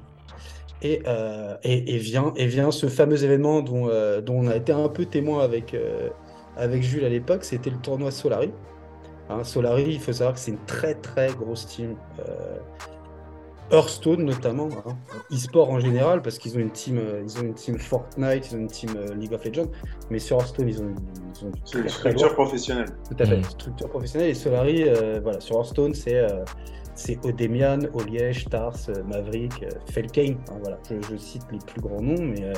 Et, euh, et, et vient, et vient ce fameux événement dont, euh, dont on a été un peu témoin avec, euh, avec Jules à l'époque, c'était le tournoi Solari. Hein, Solari, il faut savoir que c'est une très très grosse team. euh, Hearthstone notamment, hein, e-sport en général, parce qu'ils ont une team, euh, ils ont une team Fortnite, ils ont une team euh, League of Legends, mais sur Hearthstone ils ont, ils ont une structure professionnelle. Tout à fait, Mm. structure professionnelle. Et Solari, euh, voilà, sur Hearthstone, c'est euh, c'est Odemian, Oliège, Tars, Maverick, euh, Felkane. Hein, voilà, je, je cite les plus grands noms, mais euh,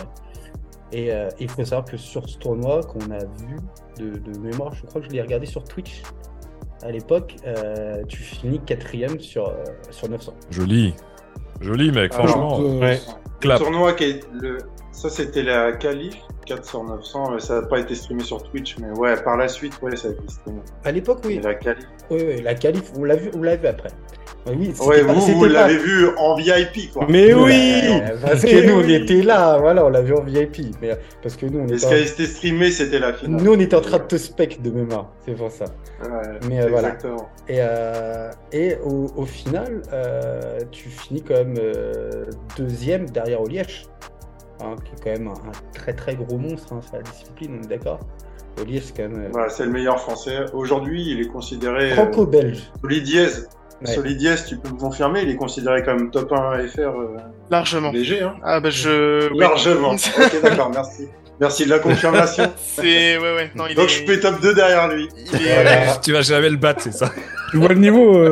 et euh, il faut savoir que sur ce tournoi qu'on a vu de, de mémoire, je crois que je l'ai regardé sur Twitch à l'époque, euh, tu finis quatrième sur, euh, sur 900. Joli. Joli, mec, Alors, franchement. euh, Ouais. Clap. Le tournoi qui est le... ça c'était la qualif 4 sur 900, euh, ça n'a pas été streamé sur Twitch, mais ouais, par la suite, ouais, ça a été streamé. À l'époque, oui, la qualif. oui, oui, la qualif, on l'a vu, on l'a vu après. Oui, c'était Ouais, pas- vous, vous l'avez vu en VIP, quoi. Mais oui Ouais, Parce que nous, on oui. était là, voilà, on l'a vu en VIP. Mais parce que nous, on était, ce qui a été streamé, c'était la finale. nous, on était en train de te spec de mémoire, c'est pour ça. Ouais, Mais, euh, voilà. exactement. Et, euh, et au, au final, euh, tu finis quand même euh, deuxième derrière Oliège, hein, qui est quand même un, un très très gros monstre hein, sur la discipline, on est d'accord Oliège, c'est quand même euh, Voilà, c'est le meilleur français. Aujourd'hui, il est considéré. euh, franco-belge. Solidiez. Ouais. Solidiez, tu peux me confirmer, il est considéré comme top 1 FR euh, Largement. léger, hein Ah bah je... oui. Largement. ok, d'accord, merci. Merci de la confirmation. C'est... Ouais, ouais. Non, il Donc est... je fais top 2 derrière lui. il est- Voilà. Tu vas jamais le battre, c'est ça. Tu vois le niveau, euh,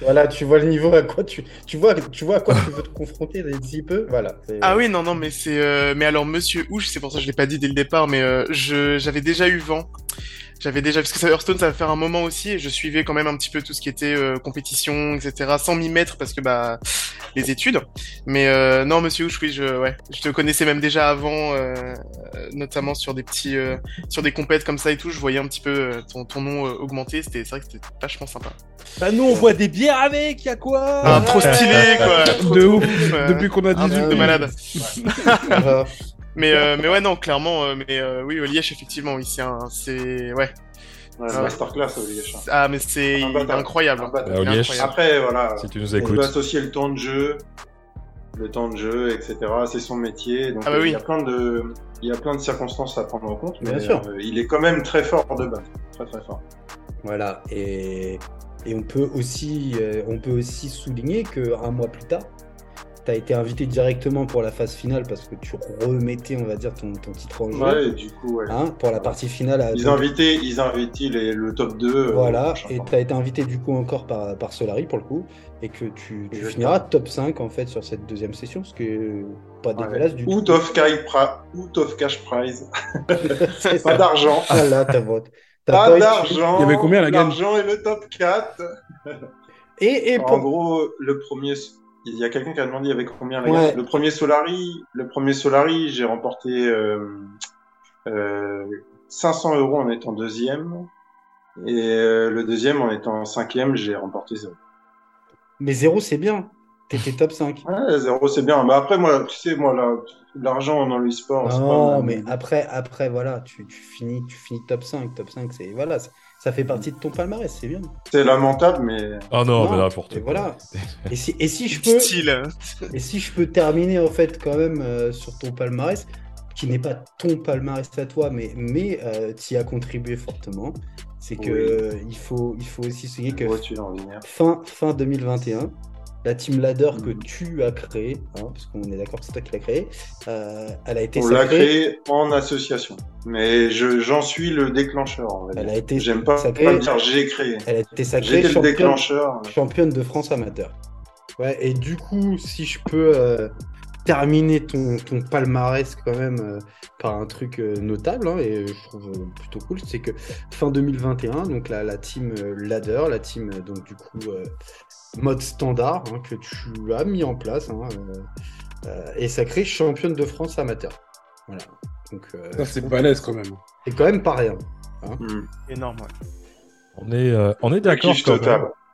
Voilà. Tu vois le niveau à quoi tu, tu vois, tu vois à quoi tu veux te confronter d'ici peu. Voilà. Ah oui, non, non, mais c'est... euh, Mais alors, Monsieur Ouche, c'est pour ça que je l'ai pas dit dès le départ, mais euh, je... j'avais déjà eu vent. J'avais déjà... Parce que ça, Hearthstone, ça va faire un moment aussi, et je suivais quand même un petit peu tout ce qui était euh, compétition, etc., sans m'y mettre, parce que, bah, les études. Mais euh, non, Monsieur Ouche, oui, je... Ouais. Je te connaissais même déjà avant, euh, notamment sur des petits... euh, sur des compètes comme ça et tout, je voyais un petit peu euh, ton, ton nom euh, augmenter, c'était... c'est vrai que c'était vachement sympa. Bah nous on boit des bières avec, y'a quoi? Ah, trop stylé, quoi trop, De ouf. euh, Depuis qu'on a un 18 truc de malade. Mais, euh, mais ouais, non, clairement, euh, mais euh, oui, Olièche, effectivement, oui, c'est un, c'est, ouais. Ouais, masterclass, Olivier Chat. Ah, mais c'est incroyable. Bah, Olièche, incroyable. Après, voilà, Si tu nous on écoutes. peut associer le temps de jeu, le temps de jeu, etc. C'est son métier. Donc Ah bah euh, oui. il y a plein de, il y a plein de circonstances à prendre en compte. Bien mais, sûr. euh, il est quand même très fort de base, très très fort. Voilà, et, et on, peut aussi, euh, on peut aussi souligner qu'un mois plus tard, tu as été invité directement pour la phase finale parce que tu remettais, on va dire, ton, ton titre en jeu Ouais, et du coup, ouais. hein, pour la partie finale. À Ils invitaient, ils invitaient les- le top 2. euh, voilà, et tu as été invité du coup encore par, par Solari pour le coup, et que tu, finiras top 5 en fait sur cette deuxième session, ce qui est pas Ouais. dégueulasse du Out tout. of, out of cash prize. Pas d'argent. Ah là, ta vote. T'as Pas d'argent. Il y avait combien, la gagne L'argent est le top 4. Et, et En pour... gros, le premier, il y a quelqu'un qui a demandé avait combien la Ouais. Le premier Solari, le premier Solari, j'ai remporté euh, euh, 500 euros en étant deuxième. Et euh, le deuxième, en étant cinquième, j'ai remporté zéro. Mais zéro, c'est bien. T'étais top 5. Ouais, zéro, c'est bien. Mais après, moi, tu sais, moi, l'argent dans le sport, pas Non, mais après, après voilà, tu, tu finis, tu finis top 5. Top 5, c'est voilà, ça fait partie de ton palmarès, c'est bien. c'est lamentable, mais Ah non, Non, mais n'importe quoi. voilà. Et si, et si je peux, Style. et si je peux terminer en fait quand même euh, sur ton palmarès, qui n'est pas ton palmarès à toi, mais mais euh, tu y as contribué fortement, c'est que Oui. euh, il faut il faut aussi souligner que fin 2021. La team ladder que tu as créée, hein, parce qu'on est d'accord que c'est toi qui l'as créée, euh, elle a été On l'a sacrée. créé en association. Mais je, j'en suis le déclencheur. Elle a été J'aime pas, sacrée. pas dire j'ai créé. Elle a été J'ai sacrée été le championne, déclencheur. championne de France amateur. Ouais, et du coup, si je peux euh, terminer ton, ton palmarès quand même euh, par un truc notable, hein, et je trouve plutôt cool, c'est que fin 2021, donc la, la team ladder, la team donc du coup mode standard hein, que tu as mis en place, hein, euh, euh, est sacrée championne de France amateur. Voilà. Donc euh, Ça, c'est balèze quand même. c'est quand même pas rien. Hmm. Énorme, ouais. On est, euh, on est d'accord.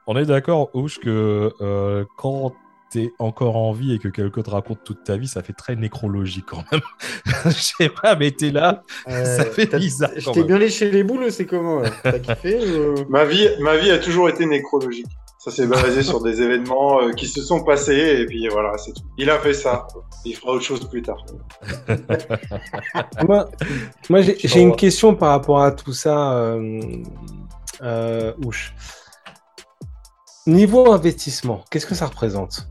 On est d'accord, Ouch, que euh, quand t'es encore en vie et que quelqu'un te raconte toute ta vie, ça fait très nécrologique quand même. Je sais pas, mais t'es là. Ça fait bizarre, Je t'ai bien léché les boules, c'est comment T'as kiffé ou- Ma vie, ma vie a toujours été nécrologique. Ça s'est basé sur des événements euh, qui se sont passés et puis voilà, c'est tout. Il a fait ça. Il fera autre chose plus tard. Moi, moi j'ai une question par rapport à tout ça, euh, euh, Ouch. Niveau investissement, qu'est-ce que ça représente?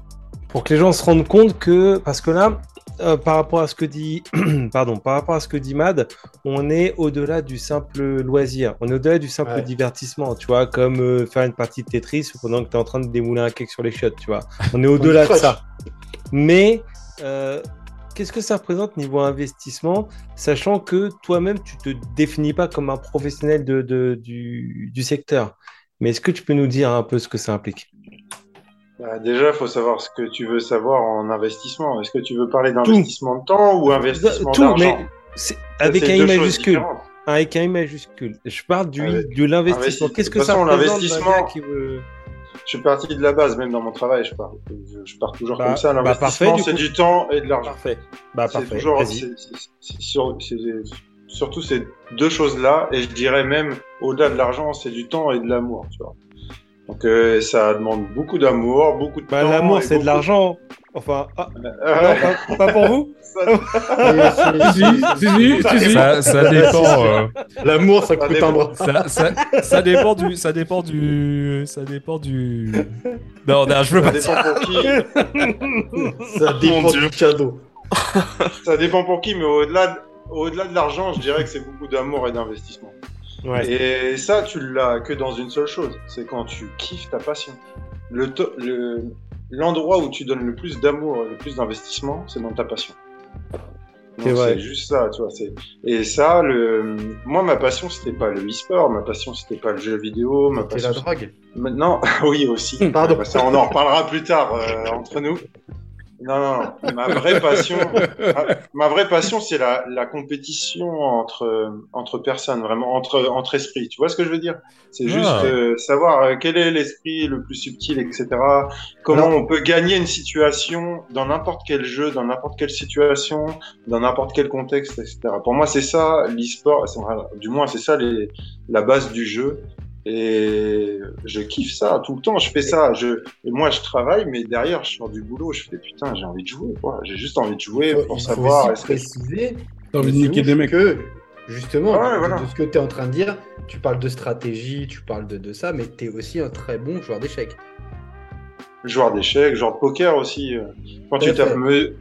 Pour que les gens se rendent compte que, parce que là, euh, par rapport à ce que dit, pardon, par rapport à ce que dit Mad, on est au-delà du simple loisir, on est au-delà du simple Ouais. divertissement, tu vois, comme euh, faire une partie de Tetris pendant que tu es en train de démouler un cake sur les chiottes, tu vois. On est au-delà de ça. Mais euh, qu'est-ce que ça représente niveau investissement, sachant que toi-même, tu te définis pas comme un professionnel de, de- du, du secteur? Mais est-ce que tu peux nous dire un peu ce que ça implique? Bah, déjà, il faut savoir ce que tu veux savoir en investissement. Est-ce que tu veux parler d'investissement de temps ou investissement d'argent avec un I majuscule. Avec un I majuscule. Je parle du, Avec- de l'investissement. investi- Qu'est-ce que ça l'investissement- qui veut... Je suis parti de la base, même dans mon travail, je pars, je, pars toujours Bah, comme ça. bah, L'investissement, c'est du temps et de l'argent. Parfait. Bah, parfait. toujours, sur- surtout ces deux choses-là, et je dirais même au-delà de l'argent, c'est du temps et de l'amour, tu vois. Donc euh, ça demande beaucoup d'amour, beaucoup de Bah, temps. l'amour, c'est de l'argent. Enfin, ah, Euh, non, pas, pas pour vous ça- Si, si, si, si, si. Ça, ça dépend. euh, L'amour, ça Ça coûte un dépend. bras. ça, ça, ça dépend du. Ça dépend du. Ça dépend du. Non, non, je veux ça pas dire. dépend pour qui. Ça dépend Dieu. du cadeau. Ça dépend pour qui, mais au-delà de, au-delà de l'argent, je dirais que c'est beaucoup d'amour et d'investissement. Ouais. Et ça, tu l'as que dans une seule chose, c'est quand tu kiffes ta passion. Le l'endroit où tu donnes le plus d'amour et le plus d'investissement, c'est dans ta passion. Donc, C'est vrai. C'est juste ça, tu vois. C'est... Et ça, le... moi, ma passion, c'était pas le e-sport, ma passion, c'était pas le jeu vidéo, ma C'était la passion. drague. Maintenant, oui aussi. Pardon. Ça, on en reparlera plus tard euh, entre nous. Non, non, ma vraie passion, ma, ma vraie passion, c'est la, la compétition entre, entre personnes, vraiment, entre, entre esprits. Tu vois ce que je veux dire? C'est juste Ah. euh, savoir euh, quel est l'esprit le plus subtil, etc. Comment on peut gagner une situation dans n'importe quel jeu, dans n'importe quelle situation, dans n'importe quel contexte, etc. Pour moi, c'est ça l'e-sport, du moins, c'est ça les, la base du jeu. Et je kiffe ça tout le temps. Je fais ça. Je, moi, je travaille, mais derrière, je sors du boulot. Je fais putain, j'ai envie de jouer. quoi. J'ai juste envie de jouer Il faut- pour il faut savoir. que- préciser T'as envie de niquer des mecs. que justement, Ouais, de, voilà. de ce que tu es en train de dire, tu parles de stratégie, tu parles de, de ça, mais tu es aussi un très bon joueur d'échecs. Joueur d'échecs, joueur de poker aussi. Quand tu tapes. me-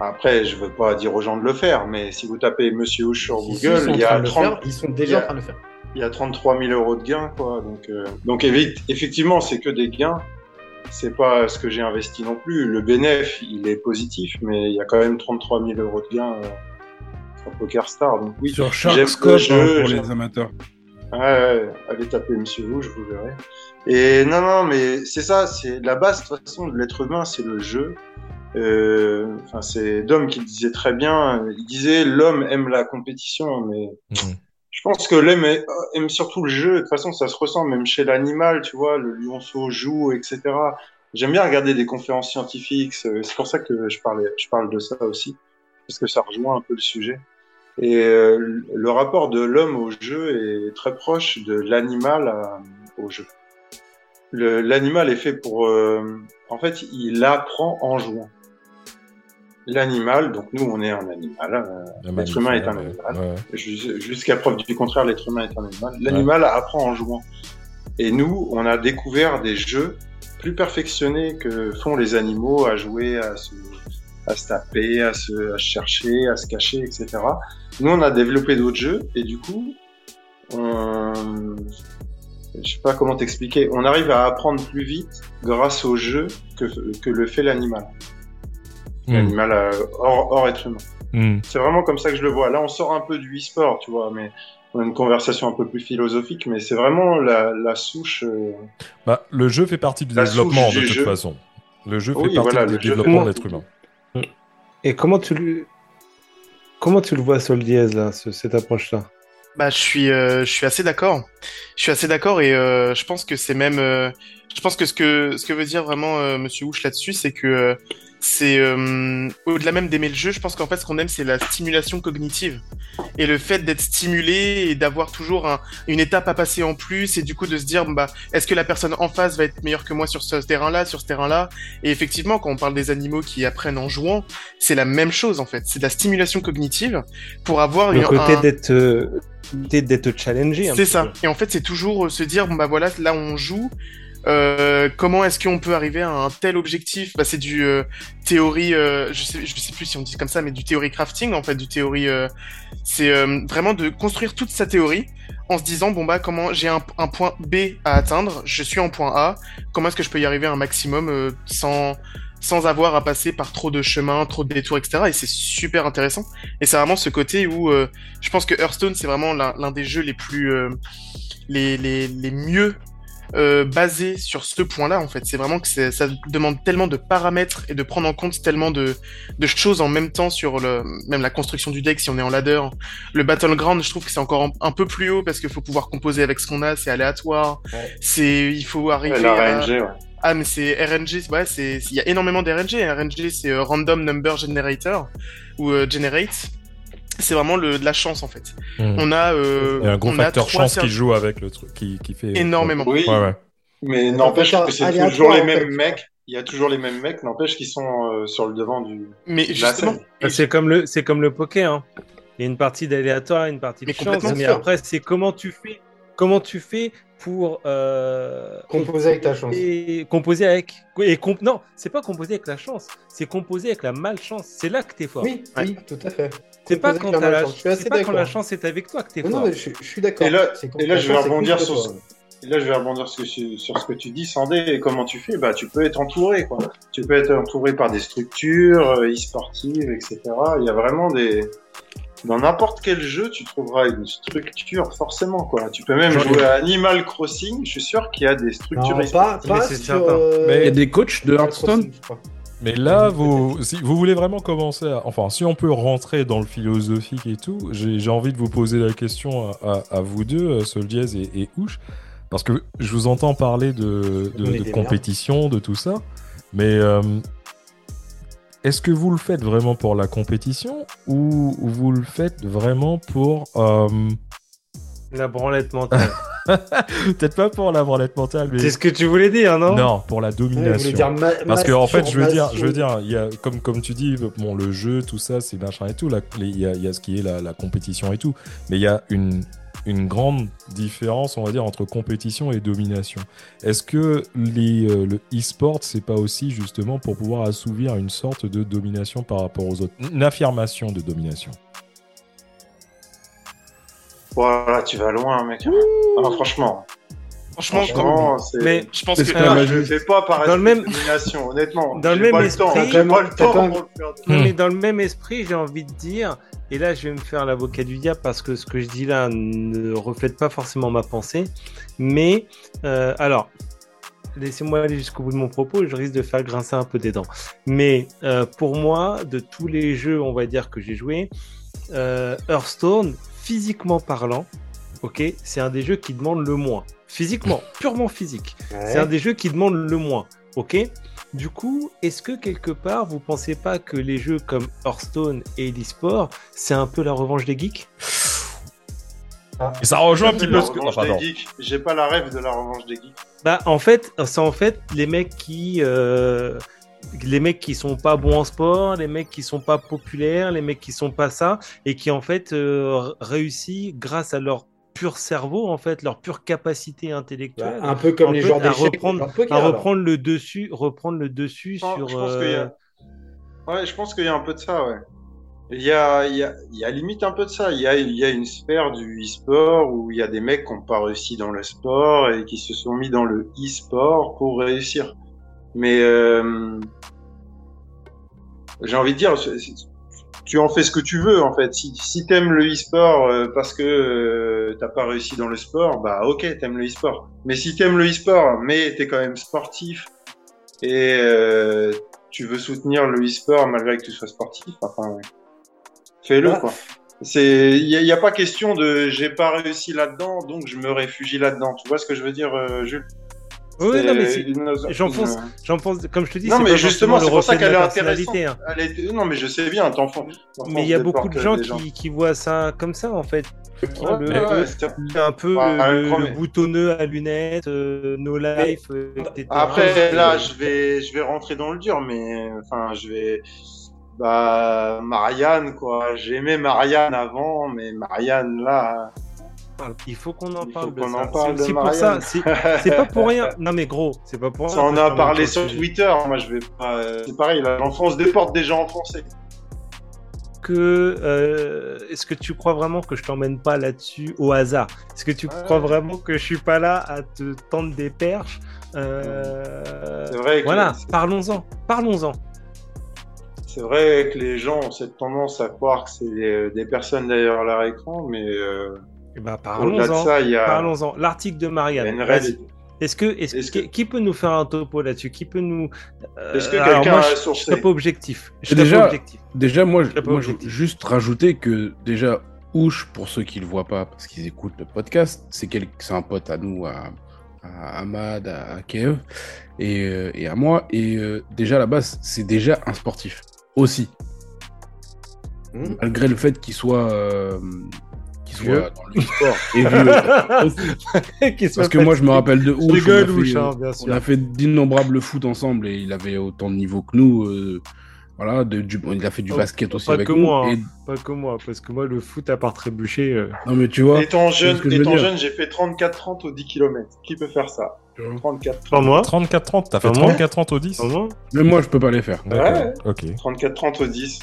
Après, je veux pas dire aux gens de le faire, mais si vous tapez Monsieur Ouche sur Si, Google, il y a de le 30, faire, ils sont déjà a- en train de le faire. Il y a 33 000 euros de gains, quoi. Donc, euh, donc effectivement, c'est que des gains. C'est pas ce que j'ai investi non plus. Le bénéf, il est positif, mais il y a quand même 33 000 euros de gains euh, sur Poker Star. Donc oui, Sur j'aime Shark le Scope jeu, hein, pour les amateurs. Ouais, ouais, allez taper Monsieur Rouge, vous verrez. Et non, non, mais c'est ça, c'est la base de toute façon de l'être humain, c'est le jeu. Euh, Enfin, c'est Dom qui le disait très bien. Il disait l'homme aime la compétition, mais Mhm. Je pense que l'homme aime, surtout le jeu. De toute façon, ça se ressent même chez l'animal, tu vois, le lionceau joue, etc. J'aime bien regarder des conférences scientifiques. C'est pour ça que je parlais, je parle de ça aussi, parce que ça rejoint un peu le sujet. Et euh, le rapport de l'homme au jeu est très proche de l'animal à- au jeu. L'animal est fait pour... euh, en fait, il apprend en jouant. L'animal, donc nous, on est un animal. euh, L'être humain est un animal. ouais. Jusqu'à preuve du contraire, l'être humain est un animal. L'animal apprend en jouant. Et nous, on a découvert des jeux plus perfectionnés que font les animaux à jouer, à se, à se taper, à se, à se chercher, à se cacher, etc. Nous, on a développé d'autres jeux et du coup, on... je sais pas comment t'expliquer, on arrive à apprendre plus vite grâce au jeu que, que le fait l'animal. L'animal euh, hors, hors être humain. Hmm. C'est vraiment comme ça que je le vois. Là, on sort un peu du e-sport, tu vois, mais on a une conversation un peu plus philosophique, mais c'est vraiment la, la souche. euh, Bah, le jeu fait partie du La développement de du toute jeu. façon. Le jeu Oui, fait partie voilà, du développement fait de l'être humain. Et comment tu le, comment tu le vois, Sol Diaz, là, ce- cette approche-là? Bah, je suis, euh, je suis assez d'accord. Je suis assez d'accord et euh, je pense que c'est même, euh, je pense que ce que ce que veut dire vraiment euh, Monsieur Houch là-dessus, c'est que euh, c'est euh, au-delà même d'aimer le jeu, je pense qu'en fait ce qu'on aime c'est la stimulation cognitive et le fait d'être stimulé et d'avoir toujours un- une étape à passer en plus et du coup de se dire bah est-ce que la personne en face va être meilleure que moi sur ce terrain-là, sur ce terrain-là? Et effectivement quand on parle des animaux qui apprennent en jouant, c'est la même chose en fait, c'est de la stimulation cognitive pour avoir Le une, côté un- d'être, euh, côté d'être challengé. c'est ça. peu. Et en fait, c'est toujours euh, se dire, bon bah voilà, là on joue. Euh, comment est-ce qu'on peut arriver à un tel objectif? Bah, C'est du euh, théorie, euh, je sais, je sais plus si on dit comme ça, mais du théorie crafting en fait, du théorie. euh, c'est euh, vraiment de construire toute sa théorie en se disant bon bah comment j'ai un, un point B à atteindre, je suis en point A, comment est-ce que je peux y arriver un maximum euh, sans sans avoir à passer par trop de chemins, trop de détours, etc. Et c'est super intéressant. Et c'est vraiment ce côté où je pense que Hearthstone c'est vraiment l'un des jeux les plus les, les, les mieux euh, basés sur ce point-là en fait. C'est vraiment que ça demande tellement de paramètres et de prendre en compte tellement de, de choses en même temps sur le même la construction du deck si on est en ladder. Le battleground, je trouve que c'est encore un, peu plus haut parce qu'il faut pouvoir composer avec ce qu'on a, c'est aléatoire. Ouais. C'est il faut arriver la à... RNG, ouais. Ah mais c'est RNG, ouais, c'est il y a énormément d'RNG. RNG c'est euh, Random Number Generator ou euh, Generate. C'est vraiment le de la chance en fait. Hmm. On a euh, Il y a un gros on facteur chance qui joue avec le truc, qui, qui fait. énormément. Oui, Ouais, ouais. mais n'empêche que c'est toujours les en mêmes fait. mecs. Il y a toujours les mêmes mecs, n'empêche qu'ils sont euh, sur le devant du. Mais de justement, C'est comme le, c'est comme le poker. Hein. Il y a une partie d'aléatoire, une partie de Mais chance, complètement. mais après c'est comment tu fais, comment tu fais pour euh, Composer avec ta chance. et composer avec et comp- non, c'est pas composer avec la chance, c'est composer avec la malchance. C'est là que t'es fort. Oui, Ouais. oui, tout à fait. C'est pas quand la, malchance. Je suis assez c'est pas quand d'accord. la chance est avec toi que t'es fort. non, mais je, je suis d'accord. Et là- et je vais rebondir sur ce- Et là, je vais rebondir sur, sur ce que tu dis, Sandé. Et comment tu fais Bah, tu peux être entouré, quoi. Tu peux être entouré par des structures euh, e-sportives, etc. Il y a vraiment des. Dans n'importe quel jeu, tu trouveras une structure, forcément, quoi. Tu peux même jouer à Animal Crossing. Je suis sûr qu'il y a des structures Non, pas, e-sportives. pas sur. euh, Il y a des coachs de Hearthstone Crossing, je crois. Mais là, vous, si vous voulez vraiment commencer à... Enfin, si on peut rentrer dans le philosophique et tout, j'ai envie de vous poser la question à, à- à vous deux, euh, Soldiez et, et Ouche, parce que je vous entends parler de, compétition, de tout ça, mais euh, est-ce que vous le faites vraiment pour la compétition ou vous le faites vraiment pour... euh, La branlette mentale. Peut-être pas pour la branlette mentale, mais... C'est ce que tu voulais dire, non? Non, pour la Ouais, domination. dire ma- Parce que en fait, je veux dire, je veux dire, il y a comme comme tu dis, bon, le jeu, tout ça, c'est machin et tout. Il y a, il y a ce qui est la, la compétition et tout, mais il y a une une grande différence, on va dire, entre compétition et domination. Est-ce que les, euh, le e-sport, c'est pas aussi justement pour pouvoir assouvir une sorte de domination par rapport aux autres, une affirmation de domination Voilà, tu vas loin, mec. Ah, franchement, Franchement, franchement, c'est. Mais je pense que dit. je le fais pas par Dans le même- discrimination, honnêtement. dans le même pas le temps. esprit- J'ai pas le T'as temps pas un- pour le faire. Non, Hmm. mais dans le même esprit, j'ai envie de dire, et là je vais me faire l'avocat du diable parce que ce que je dis là ne reflète pas forcément ma pensée, mais euh, alors, laissez-moi aller jusqu'au bout de mon propos, je risque de faire grincer un peu des dents. Mais euh, pour moi, de tous les jeux, on va dire que j'ai joué, euh, Hearthstone, physiquement parlant, ok, c'est un des jeux qui demande le moins. Physiquement, purement physique. C'est un des jeux qui demande le moins, ok Du coup, est-ce que quelque part, vous pensez pas que les jeux comme Hearthstone et l'e-sport, c'est un peu la revanche des geeks? Et ça rejoint un petit peu ce que. Ah, geeks. J'ai pas la rêve de la revanche des geeks. Bah, en fait, c'est en fait les mecs qui, euh, les mecs qui sont pas bons en sport, les mecs qui sont pas populaires, les mecs qui sont pas ça, et qui en fait euh, réussissent grâce à leur pur cerveau, en fait, leur pure capacité Bah, intellectuelle. un peu comme En les joueurs à reprendre- à reprendre le dessus, reprendre le dessus sur. je pense qu'il y euh, a- Ouais, je pense qu'il y a un peu de ça, ouais. Il y a, il y, a, il y a limite un peu de ça. Il y a, il y a une sphère du e-sport où il y a des mecs qui n'ont pas réussi dans le sport et qui se sont mis dans le e-sport pour réussir. Mais euh, j'ai envie de dire, tu en fais ce que tu veux en fait. Si, si t'aimes le e-sport euh, parce que euh, t'as pas réussi dans le sport, bah ok, t'aimes le e-sport. Mais si t'aimes le e-sport, mais t'es quand même sportif et euh, tu veux soutenir le e-sport malgré que tu sois sportif, enfin, ouais. fais-le Ah. quoi. C'est, il y, a pas question de j'ai pas réussi là-dedans, donc je me réfugie là-dedans. Tu vois ce que je veux dire, euh, Jules? Oui, non, mais j'enfonce- J'en pense, comme je te dis, Non, c'est mais justement, c'est pour ça qu'elle est intéressante. hein. Est- Non, mais je sais bien, t'enfonces. Mais il y a beaucoup de gens qui, voient ça comme ça, en fait. Qui Ouais, le- ouais, ouais, c'est- un peu Ouais, le, le premier. le boutonneux à lunettes, euh, no life, euh, etc. Après, là, je vais, je vais rentrer dans le dur, mais enfin, je vais. Bah, Marianne, quoi. J'aimais Marianne avant, mais Marianne, là. Il faut qu'on en parle qu'on en parle C'est pour ça. C'est c'est pas pour rien. Non mais gros, c'est pas pour rien. Ça je a parlé sur. Twitter. Moi, je vais pas. euh, C'est pareil, là, j'enfonce des portes déjà enfoncées. Que euh, est-ce que tu crois vraiment que je t'emmène pas là-dessus au hasard? Est-ce que tu crois vraiment que je suis pas là à te tendre des perches? Euh, C'est vrai que- Voilà, parlons-en, parlons-en. C'est vrai que les gens ont cette tendance à croire que c'est des, des personnes derrière leur écran, mais euh, Eh ben, parlons-en. a, Parlons-en. L'article de Marianne. Est-ce que, est-ce, Est-ce que- que- qui peut nous faire un topo là-dessus? Qui peut nous euh, Est-ce que quelqu'un a je- serais pas objectif. Je déjà- pas objectif. Déjà, moi, je, moi, je juste rajouter que déjà, Ouche, pour ceux qui le voient pas, parce qu'ils écoutent le podcast, c'est quel- c'est un pote à nous, à, à Ahmad, à, Kev et, euh, et à moi. Et euh, déjà, à la base, c'est déjà un sportif aussi. Hmm. Malgré le fait qu'il soit, qu'il Vieux. soit dans le sport et vieux soit Parce que moi, je me rappelle de Je Ouche. on a rigole, fait, euh, hein, bien on sûr. a fait d'innombrables foot ensemble et il avait autant de niveau que nous. euh, voilà, de- du- il a fait du Oh, basket aussi pas avec que nous. moi, hein. et- Pas que moi, parce que moi, le foot, à part trébucher. euh, non, mais tu vois, Étant jeune, je j'ai fait 34-30 au 10 km. Qui peut faire ça? 34 Pas moi 34-30, t'as fait Comment 34-30 au 10 Pas moi même moi, je peux pas les faire. Ouais. ok, 34-30 au 10.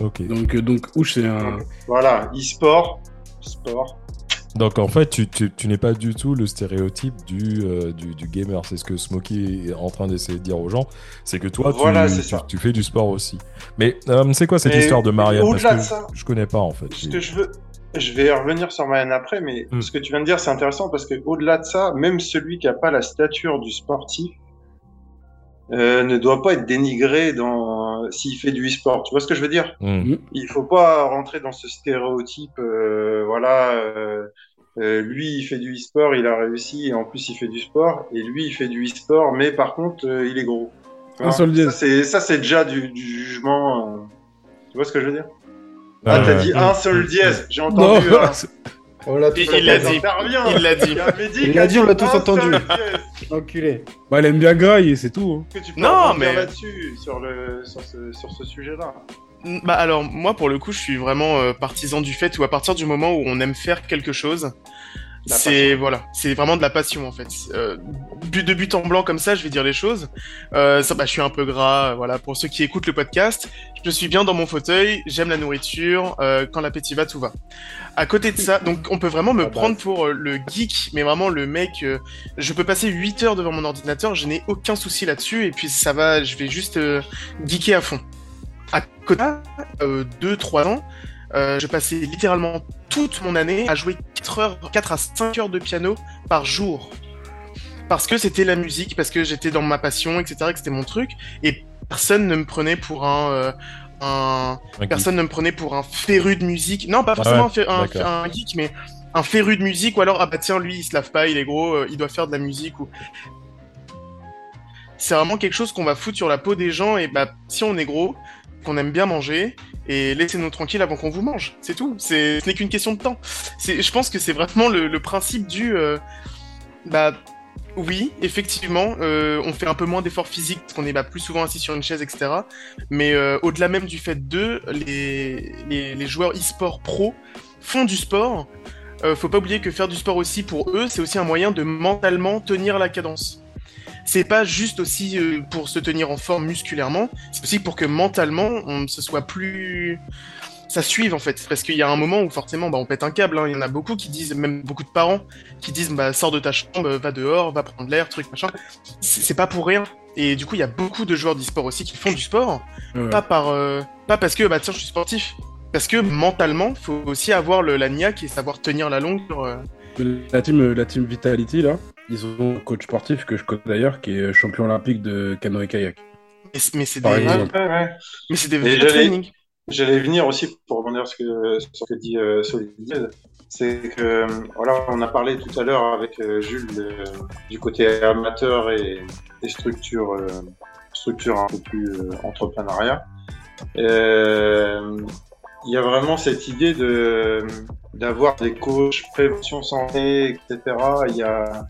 Ok. Donc, euh, donc c'est un. Voilà, e-sport, sport. Donc en fait, tu, tu, tu n'es pas du tout le stéréotype du, euh, du, du gamer. C'est ce que Smokey est en train d'essayer de dire aux gens. C'est que toi, tu- Voilà, tu, fais du sport aussi. Mais euh, c'est quoi cette Mais histoire de Marianne Parce au-delà que de ça- je connais pas en fait. Ce que je veux, je vais revenir sur Marianne après, mais Hmm. ce que tu viens de dire, c'est intéressant parce que au-delà de ça, même celui qui a pas la stature du sportif euh, ne doit pas être dénigré dans s'il fait du e-sport. Tu vois ce que je veux dire? Hmm. Il faut pas rentrer dans ce stéréotype. euh, voilà, euh, euh, lui il fait du e-sport, il a réussi, et en plus il fait du sport, et lui il fait du e-sport, mais par contre euh, il est gros. Dièse. ça c'est ça c'est déjà du, du jugement. euh, Tu vois ce que je veux dire? Ah Ouais, t'as dit un seul dièse. J'ai Non, entendu. hein. On l'a tous il l'a dit. Il l'a dit. Il l'a a dit, on l'a tous entendu. Enculé. Bah, elle aime bien graille et c'est tout. hein. que tu peux Non, mais- là-dessus, sur, le, sur ce, sur ce sujet-là. Bah alors moi pour le coup je suis vraiment euh, partisan du fait où à partir du moment où on aime faire quelque chose, c'est voilà, c'est vraiment de la passion en fait. Euh, de but en blanc comme ça, je vais dire les choses. Euh, ça, bah, je suis un peu gras, euh, voilà. Pour ceux qui écoutent le podcast, je suis bien dans mon fauteuil, j'aime la nourriture. euh, quand l'appétit va, tout va. À côté de ça, donc on peut vraiment me Ah bah. prendre pour euh, le geek, mais vraiment le mec. euh, je peux passer 8 heures devant mon ordinateur, je n'ai aucun souci là-dessus, et puis ça va, je vais juste euh, geeker à fond. À côté, euh, 2-3 ans, euh, je passais littéralement toute mon année à jouer 4, heures, 4 à 5 heures de piano par jour. Parce que c'était la musique, parce que j'étais dans ma passion, etc., que c'était mon truc, et personne ne me prenait pour un... euh, un... Personne ne me prenait pour un féru de musique. Non, pas forcément ouais, un, fé- un, d'accord. un geek, mais un féru de musique, ou alors, ah bah tiens, lui, il se lave pas, il est gros, euh, il doit faire de la musique, ou... C'est vraiment quelque chose qu'on va foutre sur la peau des gens, et bah, si on est gros, qu'on aime bien manger, et laissez-nous tranquilles avant qu'on vous mange. C'est tout. C'est, ce n'est qu'une question de temps. Je pense que c'est vraiment le, principe du, euh, bah, oui, effectivement, euh, on fait un peu moins d'efforts physiques parce qu'on est bah, plus souvent assis sur une chaise, etc. Mais euh, au-delà même du fait de, les, les, les joueurs e-sport pro font du sport. Faut pas oublier que faire du sport aussi pour eux, c'est aussi un moyen de mentalement tenir la cadence. C'est pas juste aussi euh, pour se tenir en forme musculairement, c'est aussi pour que mentalement on se soit plus ça suive en fait. Parce qu'il y a un moment où forcément bah, on pète un câble hein. il y en a beaucoup qui disent même beaucoup de parents qui disent bah sors de ta chambre va dehors va prendre l'air truc machin. C'est pas pour rien. Et du coup il y a beaucoup de joueurs d'e-sport aussi qui font du sport. Ouais. pas par euh, pas parce que bah tiens je suis sportif. Parce que mentalement faut aussi avoir le, la niaque et savoir tenir la longue sur, euh, La team, la team Vitality, là, ils ont un coach sportif que je connais d'ailleurs qui est champion olympique de canoë-kayak. mais c'est- mais c'est Par des. Ouais, ouais. mais c'est des vrais trainings J'allais venir aussi pour rebondir sur ce que, sur ce que dit euh, Solid. C'est que, euh, voilà, on a parlé tout à l'heure avec euh, Jules euh, du côté amateur et des structures, euh, structures un peu plus euh, entrepreneuriat. Il y a vraiment cette idée de d'avoir des coachs prévention santé, etc. Il y a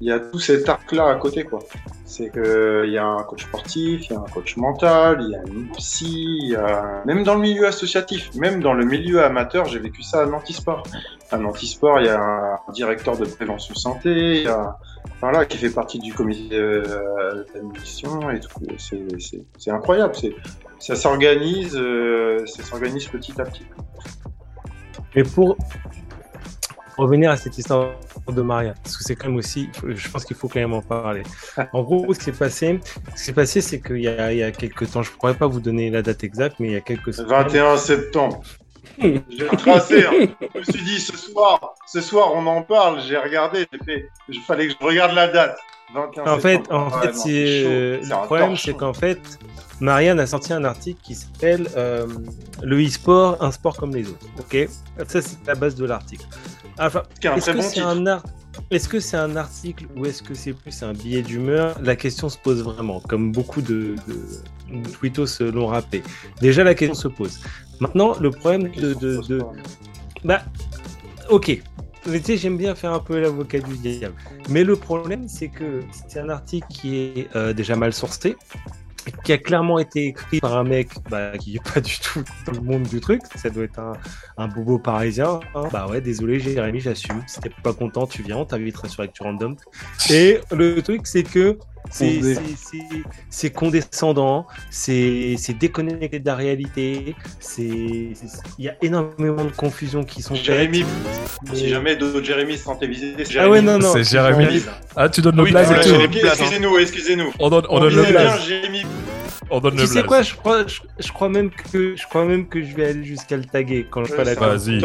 il y a tout cet arc-là à côté, quoi. C'est que il y a un coach sportif, il y a un coach mental, il y a une psy, il y a même dans le milieu associatif, même dans le milieu amateur, j'ai vécu ça à Nantisport. À Nantisport, il y a un directeur de prévention santé, il y a voilà qui fait partie du comité euh, d'admission et tout. C'est incroyable. C'est ça s'organise, euh, ça s'organise petit à petit. Mais pour revenir à cette histoire de Maria, parce que c'est quand même aussi, je pense qu'il faut quand même en parler. En gros, ce qui s'est passé, ce qui s'est passé, c'est qu'il y a, il y a quelques temps, je ne pourrais pas vous donner la date exacte, mais il y a quelques semaines, 21 septembre. J'ai tracé. hein. Je me suis dit ce soir, ce soir on en parle. J'ai regardé, j'ai fait. Il fallait que je regarde la date. 21 En fait, septembre. en Ouais, fait, non, c'est chaud. C'est un le problème, c'est qu'en fait, Marianne a sorti un article qui s'appelle euh, Le e-sport, un sport comme les autres. Ok, ça c'est la base de l'article. Enfin, est-ce que bon c'est un art Est-ce que c'est un article ou est-ce que c'est plus un billet d'humeur? La question se pose vraiment, comme beaucoup de, de, de tweetos l'ont rappelé. Déjà, la question se pose. Maintenant, le problème de, de, de- bah, ok. Mais tu sais, j'aime bien faire un peu l'avocat du diable. Mais le problème, c'est que c'est un article qui est euh, déjà mal sourcé, qui a clairement été écrit par un mec bah, qui est pas du tout dans le monde du truc. Ça doit être un, bobo parisien. hein. Bah ouais, désolé, Jérémy, j'assume. Si t'es pas content, tu viens, on t'invitera sur Actu Random. Et le truc, c'est que c'est condescendant, c'est déconnecté de la réalité, il y a énormément de confusions qui sont faites. Jérémy, Mais- si jamais d'autres Jérémy se sentent visés, c'est Ah ouais, Jérémy. non, non. C'est Jérémy. Jérémy. Ah, tu donnes le Oui, blaze. Excusez-nous, excusez-nous. On donne, on On donne le blaze. Jérémy. On donne Tu le sais blaze. quoi, je crois, je, je crois même que je crois même que je vais aller jusqu'à le taguer quand je ferai la Vas-y.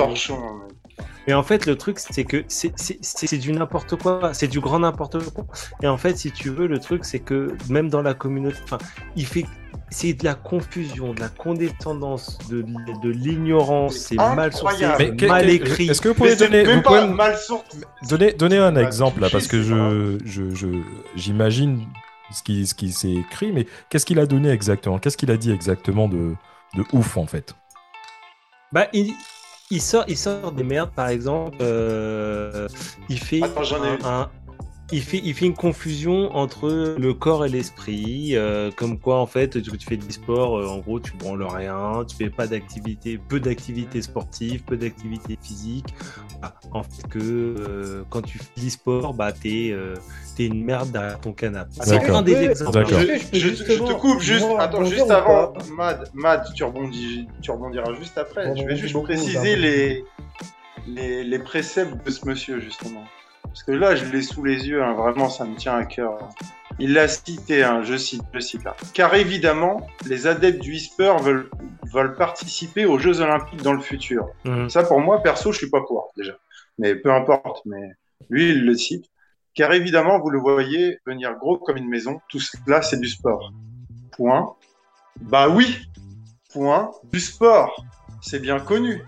Mais en fait, le truc, c'est que c'est- c'est c'est du n'importe quoi, c'est du grand n'importe quoi. Et en fait, si tu veux, le truc, c'est que même dans la communauté, enfin, il fait. C'est de la confusion, de la condescendance, de, de l'ignorance, c'est mal sourcé, mal écrit. Est-ce que vous pouvez donner, vous pouvez mal donner, donner un pas exemple là, parce que c'est je, je, je- j'imagine ce qui, ce qui s'est écrit, mais qu'est-ce qu'il a donné exactement? Qu'est-ce qu'il a dit exactement de, de ouf en fait? Bah, il, il sort, il sort des merdes, par exemple. euh, il fait Attends, j'en ai un- une. un- il fait, il fait une confusion entre le corps et l'esprit, euh, comme quoi en fait tu, tu fais du sport, euh, en gros tu branles rien, tu fais pas d'activité, peu d'activité sportive, peu d'activité physique. Voilà. En fait que euh, quand tu fais du sport, bah t'es euh, t'es une merde derrière ton canapé. C'est D'accord. un des exemples. Je, Je peux je- je justement- te coupe juste, moi, attends, juste avant, Mad, Mad, tu, rebondis, tu rebondiras juste après. Bon, je vais bon, juste préciser les, les, les préceptes de ce monsieur, justement. Parce que là, je l'ai sous les yeux, hein, vraiment, ça me tient à cœur. Il l'a cité, hein, je cite, je cite là. Car évidemment, les adeptes du e-sport veulent, veulent participer aux Jeux Olympiques dans le futur. Mhm. Ça, pour moi, perso, je suis pas pour, déjà. Mais peu importe, mais lui, il le cite. Car évidemment, vous le voyez venir gros comme une maison. Tout cela, c'est du sport. Point. Bah oui. Point. Du sport. C'est bien connu.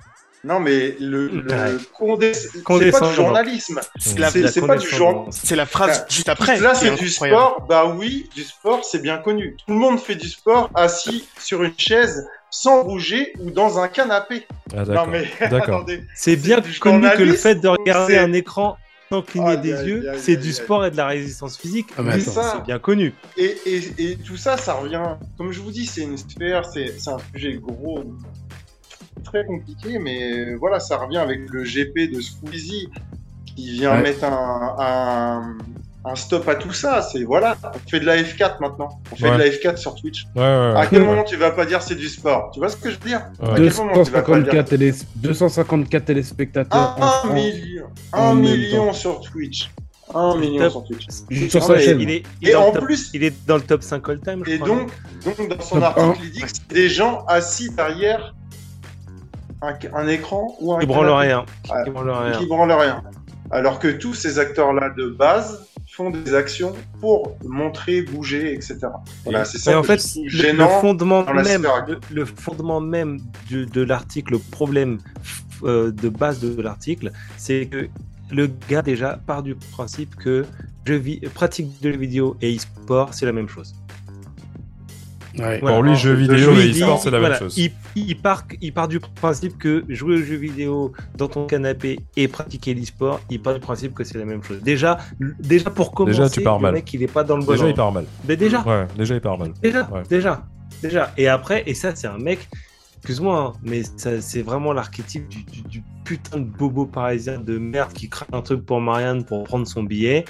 Non, mais le, le condé- c'est pas du journalisme. C'est la- C'est- la c'est pas du genre- condescendance. C'est la phrase juste après. Là, c'est est du sport. Bah oui, du sport, c'est bien connu. Tout le monde fait du sport assis sur une chaise, sans bouger ou dans un canapé. Ah, Non, mais D'accord. attendez. C'est bien connu que le fait de regarder un écran sans cligner des yeux, c'est du sport et de la résistance physique. Ah, c'est bien connu. Et, et, et tout ça, ça revient. Comme je vous dis, c'est une sphère, c'est c'est un sujet gros, très compliqué, mais voilà, ça revient avec le GP de Squeezie qui vient Ouais. mettre un, un, un stop à tout ça. C'est voilà, on fait de la F4 maintenant. On fait Ouais. de la F4 sur Twitch. Ouais, ouais, ouais. À quel Ouais. moment tu vas pas dire c'est du sport? Tu vois ce que je veux dire? Ouais. À quel moment tu vas pas le dire 254, télé... 254 téléspectateurs Un million, un million sur Twitch. Un million Top. sur Twitch. Juste sur Non, sa mais chaîne. Il est, il Et en le top, plus, il est dans le top 5 all time, je Et crois. donc, donc dans son Top article, il dit que c'est des gens assis derrière un, un écran ou un il branle rien. Il branle rien. qui. Alors que tous ces acteurs-là de base font des actions pour montrer, bouger, etc. Voilà, c'est ça Mais en fait, je le, gênant. le fondement la même, sphère. le, le fondement même du- de l'article, le problème euh, de base de l'article, c'est que le gars déjà part du principe que jeux vi- pratique de jeux vidéo et e-sport, c'est la même chose. Ouais. Voilà. Pour lui, jeux vidéo jeu et Il- e-sport, c'est la voilà, même chose. Il, il part, il part du principe que jouer aux jeux vidéo dans ton canapé et pratiquer l'e-sport, il part du principe que c'est la même chose. Déjà, déjà pour commencer, Déjà, tu pars le mal. mec il est pas dans le bon Déjà, il part mal. Mais déjà, Ouais, déjà, il part mal. Déjà, Ouais. déjà, déjà. Et après, et ça, c'est un mec, excuse-moi, hein, mais ça, c'est vraiment l'archétype du, du- du putain de bobo parisien de merde qui craque un truc pour Marianne pour prendre son billet,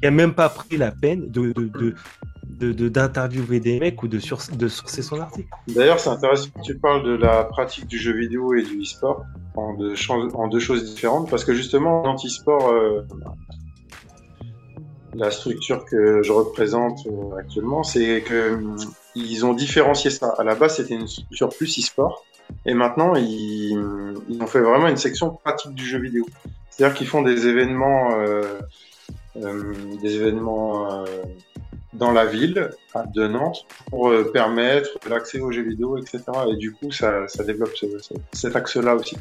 qui a même pas pris la peine de. de, de de- de- d'interviewer des mecs ou de, sur, de sourcer son article. D'ailleurs, c'est intéressant que tu parles de la pratique du jeu vidéo et du e-sport en deux, cho- en deux choses différentes, parce que justement, l'anti-sport, euh, la structure que je représente euh, actuellement, c'est que hum, ils ont différencié ça. À la base, c'était une structure plus e-sport, et maintenant, ils, ils ont fait vraiment une section pratique du jeu vidéo. C'est-à-dire qu'ils font des événements, euh, euh, des événements euh, dans la ville de Nantes pour euh, permettre l'accès aux jeux vidéo, etc. Et du coup, ça, ça développe ce- ce- cet axe-là aussi.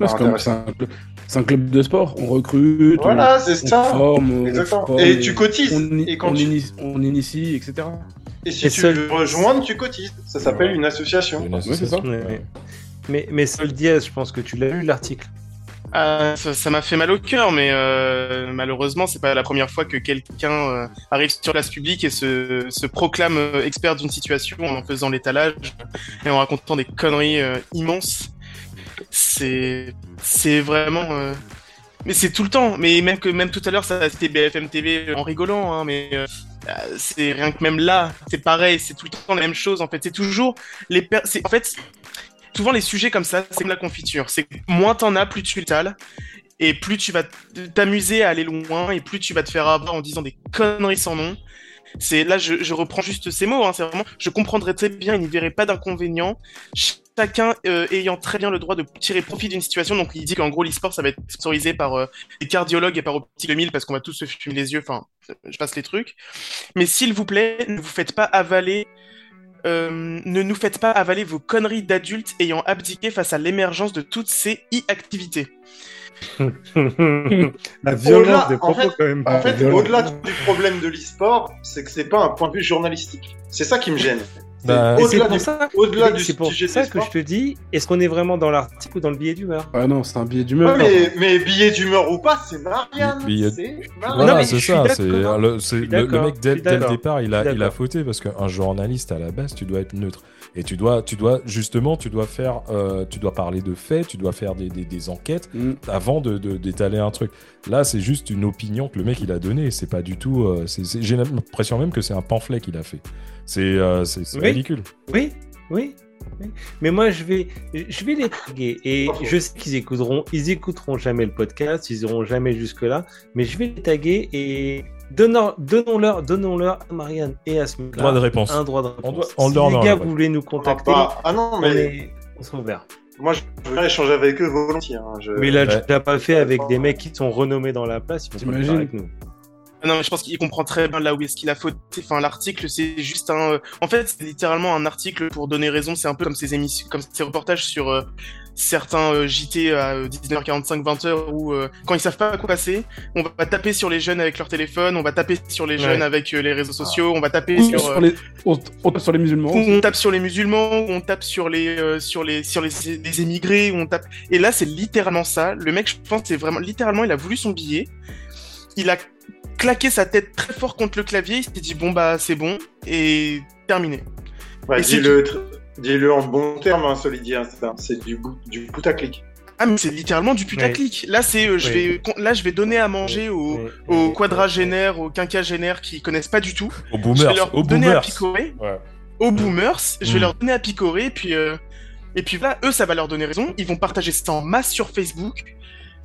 C'est un, club- c'est un club de sport. On recrute, Voilà, c'est on, on ça. forme, on Exactement. forme, Et tu cotises. On, Et quand on tu- initie, on initie, etc. Et si Et tu seul- veux rejoindre, tu cotises. Ça s'appelle une association. Une Ouais, c'est ça. association. Ouais. Mais, mais Sol Diaz, je pense que tu l'as lu l'article. Ah, ça m'a fait mal au cœur, mais euh, malheureusement, c'est pas la première fois que quelqu'un euh, arrive sur place publique et se, se proclame euh, expert d'une situation en en faisant l'étalage et en racontant des conneries euh, immenses. C'est c'est vraiment. euh, Mais c'est tout le temps. Mais même que même tout à l'heure, ça c'était BFM TV en rigolant, hein, mais. euh, euh, c'est rien que même là, c'est pareil, c'est tout le temps la même chose en fait. C'est toujours les per- en fait souvent les sujets comme ça, c'est comme la confiture. C'est moins t'en as, plus tu l'étales. Et plus tu vas t'amuser à aller loin, et plus tu vas te faire avoir en disant des conneries sans nom. C'est là, je, reprends juste ces mots. Hein, c'est vraiment, je comprendrais très bien, il n'y verrait pas d'inconvénient. Ch- chacun euh, ayant très bien le droit de tirer profit d'une situation. Donc il dit qu'en gros l'e-sport ça va être sponsorisé par euh, les cardiologues et par Optique 2000 parce qu'on va tous se fumer les yeux. Enfin, je passe les trucs. Mais s'il vous plaît, ne vous faites pas avaler. Euh, ne nous faites pas avaler vos conneries d'adultes ayant abdiqué face à l'émergence de toutes ces e-activités. La violence des en propos, fait- quand même. En fait, au-delà du problème de l'e-sport, c'est que c'est pas un point de vue journalistique. C'est ça qui me gêne. C'est Bah, au-delà ça, au-delà mais du c'est pour sujet ça que je te dis, est-ce qu'on est vraiment dans l'article ou dans le billet d'humeur? Ah non, c'est un billet Ouais, d'humeur. mais, mais billet d'humeur ou pas, c'est Marianne. Billet- C'est Marianne. Ça. C'est le, mec dès, dès le départ, il a, il a fauté parce qu'un journaliste à la base, tu dois être neutre et tu dois, tu dois justement, tu dois faire, euh, tu dois parler de faits, tu dois faire des, des- des enquêtes Mm. avant de d'étaler un truc. Là, c'est juste une opinion que le mec il a donnée. C'est pas du tout. euh, c'est- J'ai l'impression même que c'est un pamphlet qu'il a fait. C'est euh, c'est Oui. ridicule. Oui, oui. oui. Mais moi, je vais, je vais les taguer. Et je sais qu'ils écouteront, ils écouteront jamais le podcast, ils iront jamais jusque-là. Mais je vais les taguer et donnons- donnons-leur, donnons-leur à Marianne et à ce mec Droit de réponse. un droit de réponse. On doit- on si les gars, ouais. vous voulez nous Ah, contacter, bah, ah non, on, mais est, on sera ouvert. moi je veux bien échanger avec eux volontiers. hein. Je- Mais là, Ouais. tu l'as pas fait avec des mecs qui sont renommés dans la place, ils vont pas avec nous. Ah Non, mais je pense qu'il comprend très bien là où est-ce qu'il a fauté. Enfin, l'article, c'est juste un. euh, En fait, c'est littéralement un article pour donner raison. C'est un peu comme ces émissions, comme ces reportages sur euh, certains euh, JT à euh, 19h45, 20h où euh, quand ils savent pas quoi passer, on va taper sur les jeunes avec leur téléphone, on va taper sur les jeunes Ouais. avec euh, les réseaux sociaux, on va taper sur. sur euh, les, on, on tape sur les musulmans. on tape sur les musulmans, on tape sur les euh, sur les sur les, les émigrés, on tape. Et là, c'est littéralement ça. Le mec, je pense, c'est vraiment littéralement, il a voulu son billet. Il a claqué sa tête très fort contre le clavier. Il s'est dit bon bah c'est bon et terminé. Ouais, Et si dis-le tr- dis-le en bon terme, hein, hein, c'est du, bout- du putaclic. Ah mais c'est littéralement du putaclic. Là c'est euh, je Oui. vais con- là je vais donner à manger aux aux mais- quadragénaires, aux quinquagénaires qui connaissent pas du tout. Au Je vais boomers. leur Au donner à boomers. picorer. Ouais. aux boomers, je vais Mm. leur donner à picorer, et puis, euh, et puis voilà, eux, ça va leur donner raison. Ils vont partager ça en masse sur Facebook.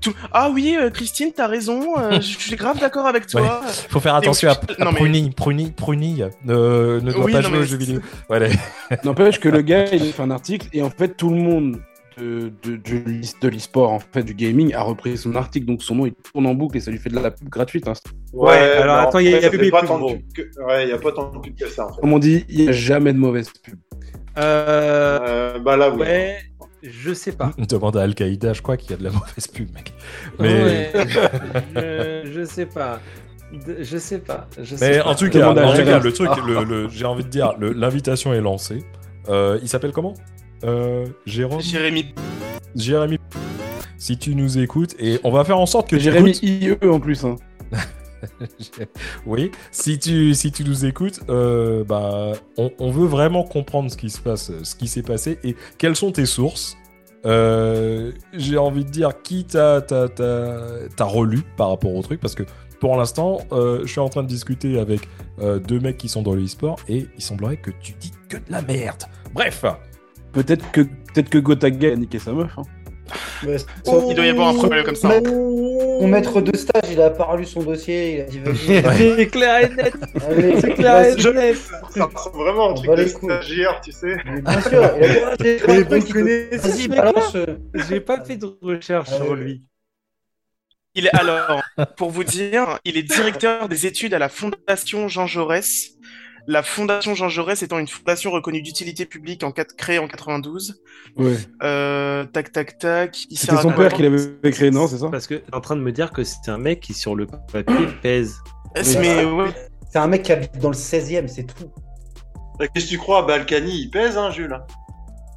Tout... Ah oui, euh, Christine, t'as raison, euh, je suis grave d'accord avec toi. Faut faire attention à, à Non, mais- Pruni. Pruni, Pruni ne, ne doit Oui, pas jouer mais aux jeux vidéo. Voilà. N'empêche que le gars, il a fait un article et en fait, tout le monde de, de, de, l'e- de l'e-sport, en fait, du gaming, a repris son article. Donc son nom, il tourne en boucle et ça lui fait de la pub gratuite. hein. Ouais, alors attends, il y a- y a pas tant de pub que- Ouais, il y a pas tant de pub que ça, en fait. Comme on dit, il n'y a jamais de mauvaise pub. Euh, Euh, bah là, oui. ouais, je sais pas. Demande à Al-Qaïda, je crois qu'il y a de la mauvaise pub, mec. Mais, Ouais, je, je sais pas. De- Je sais pas. Je sais mais pas. en tout cas, en tout cas, le truc, le, le- j'ai envie de dire, le- l'invitation est lancée. Euh, il s'appelle comment? Euh, Jérôme? Jérémy, Jérémy. Si tu nous écoutes, et on va faire en sorte que tu Jérémy écoutes- IE en plus. Hein. Oui, si tu, si tu nous écoutes, euh, bah, on, veut vraiment comprendre ce qui se passe, ce qui s'est passé et quelles sont tes sources. Euh, J'ai envie de dire qui t'a relu par rapport au truc parce que pour l'instant, euh, je suis en train de discuter avec euh, deux mecs qui sont dans le e-sport et il semblerait que tu dis que de la merde. Bref, Peut-être que, peut que a niqué sa meuf. Hein. Mais il doit y avoir un problème comme ça. Maître- Mon maître de stage, il a pas lu son dossier, il a dit vas-y. C'est clair et net. allez, C'est clair et net. Ça ressemble vraiment un truc de stagiaire, tu sais. Mais Bien sûr, il a dit, ah, j'ai Mais vous connaissez euh. J'ai pas fait de recherche Ah sur ouais. lui. il est alors, pour vous dire, il est directeur des études à la Fondation Jean Jaurès. La Fondation Jean Jaurès étant une fondation reconnue d'utilité publique en quatre- créée en 92. Ouais. Euh, tac, tac, tac. C'était son père qui l'avait créé, non C'est ça Parce que t'es en train de me dire que c'est un mec qui sur le papier pèse. C'est- Mais ouais. C'est un mec qui habite dans le 16ème, c'est tout. Euh, Qu'est-ce que tu crois Balkany, il pèse, hein, Jules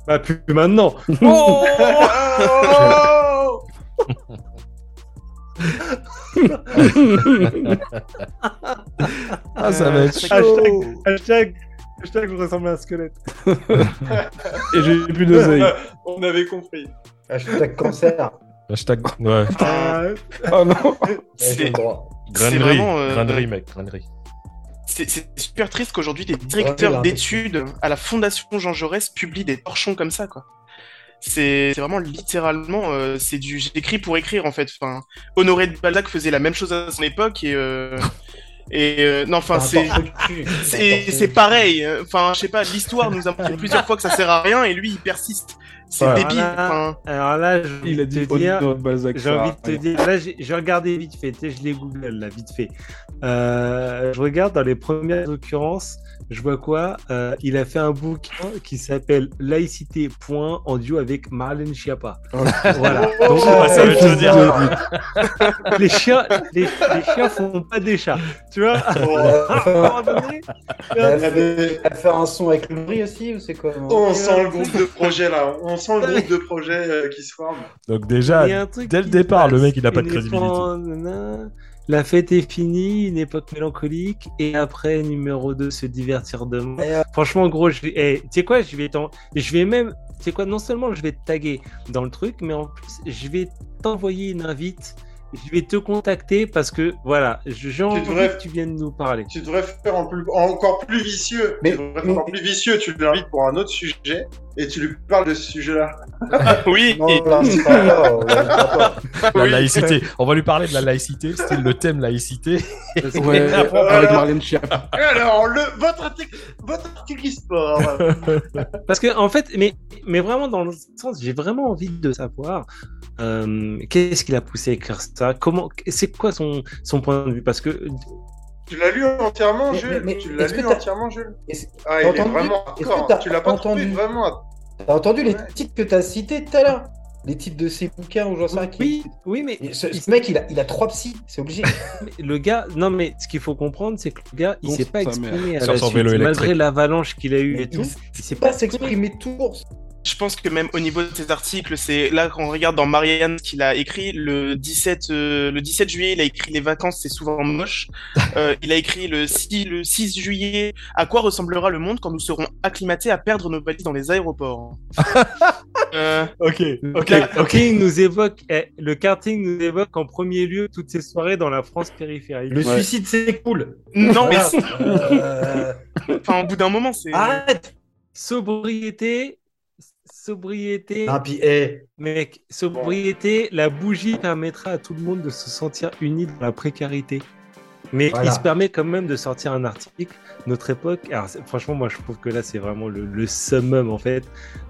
Bah plus maintenant. ah, ça va être chaud. Hashtag, hashtag, hashtag, je ressemble à un squelette. Et j'ai plus d'oseille. On avait compris. Hashtag cancer. Hashtag, ouais. Ah, Oh non C'est vraiment. euh, grainerie, mec, grainerie. C'est super triste qu'aujourd'hui des directeurs d'études à la Fondation Jean Jaurès publient des torchons comme ça, quoi. C'est vraiment littéralement, euh, c'est du j'écris pour écrire en fait. Enfin, Honoré de Balzac faisait la même chose à son époque et euh, et euh, non, enfin C'est pareil. Enfin, je sais pas, l'histoire nous a montré plusieurs fois que ça sert à rien et lui il persiste. C'est Ouais. débile. Alors là, Enfin, alors là, je Il a dit te dire. J'ai envie a de te dire, là j'ai regardé vite fait, tu sais, je l'ai google là vite fait. Euh, je regarde dans les premières occurrences, je vois quoi Euh, Il a fait un bouquin qui s'appelle Laïcité point en duo avec Marlène Schiappa. voilà. Donc, ça veut tout dire. les chiens, les, les chiens font pas des chats, tu vois. À un moment donné, Elle a fait- elle fait un son avec Laurie aussi ou c'est quoi On sent le groupe de projet là, on sent le groupe de projet euh, qui se forme. Donc déjà, dès le départ, le mec, il n'a pas de crédibilité. La fête est finie, une époque mélancolique, et après, numéro 2, se divertir demain. Et, euh, Franchement, gros, je vais... eh, tu sais quoi, je vais. Je vais même... Tu sais quoi, non seulement je vais te taguer dans le truc, mais en plus, je vais t'envoyer une invite. Je vais te contacter parce que, voilà, j'ai envie devrais- que tu viennes nous parler. Tu devrais faire en plus- encore plus vicieux. Mais- tu devrais faire mais- encore plus vicieux. Tu l'invites pour un autre sujet et tu lui parles de ce sujet-là. oui. Non, là, pas on va. La Oui. laïcité. On va lui parler de la laïcité. C'était le thème laïcité. Ouais, avec Marlène Schiappa. Et alors, le, votre, article, votre article e-sport. Parce que en fait, mais, mais vraiment dans le sens, j'ai vraiment envie de savoir euh, qu'est-ce qui l'a poussé à écrire ça, comment, c'est quoi son, son point de vue, parce que tu l'as lu entièrement, Mais- Jules mais- mais Tu l'as lu entièrement, Jules Ah, il est entendu vraiment Est-ce que hardcore. t'as Tu l'as pas trouvé entendu vraiment. T'as entendu les Ouais. titres que t'as cités tout à l'heure Les titres de ses bouquins ou j'en sais rien qui- oui, oui, mais Ce, mec, il a, il a trois psys, c'est obligé. le gars, non mais ce qu'il faut comprendre, c'est que le gars, il s'est pas exprimé à la suite, malgré l'avalanche qu'il a eu et tout, il s'est pas pas s'exprimer tout. Je pense que même au niveau de ses articles, c'est là quand on regarde dans Marianne qu'il a écrit le 17 euh, le 17 juillet, il a écrit les vacances c'est souvent moche. Euh, il a écrit le 6 le 6 juillet à quoi ressemblera le monde quand nous serons acclimatés à perdre nos valises dans les aéroports? euh, Ok, Le karting nous évoque, eh, le karting nous évoque en premier lieu toutes ces soirées dans la France périphérique. Le Ouais. suicide, c'est cool. non mais. Euh, enfin au bout d'un moment c'est Arrête Sobriété, sobriété, puis, eh, mec, sobriété, la bougie permettra à tout le monde de se sentir uni dans la précarité. Mais Voilà. il se permet quand même de sortir un article, notre époque. Alors, franchement, moi, je trouve que là, c'est vraiment le, le summum, en fait,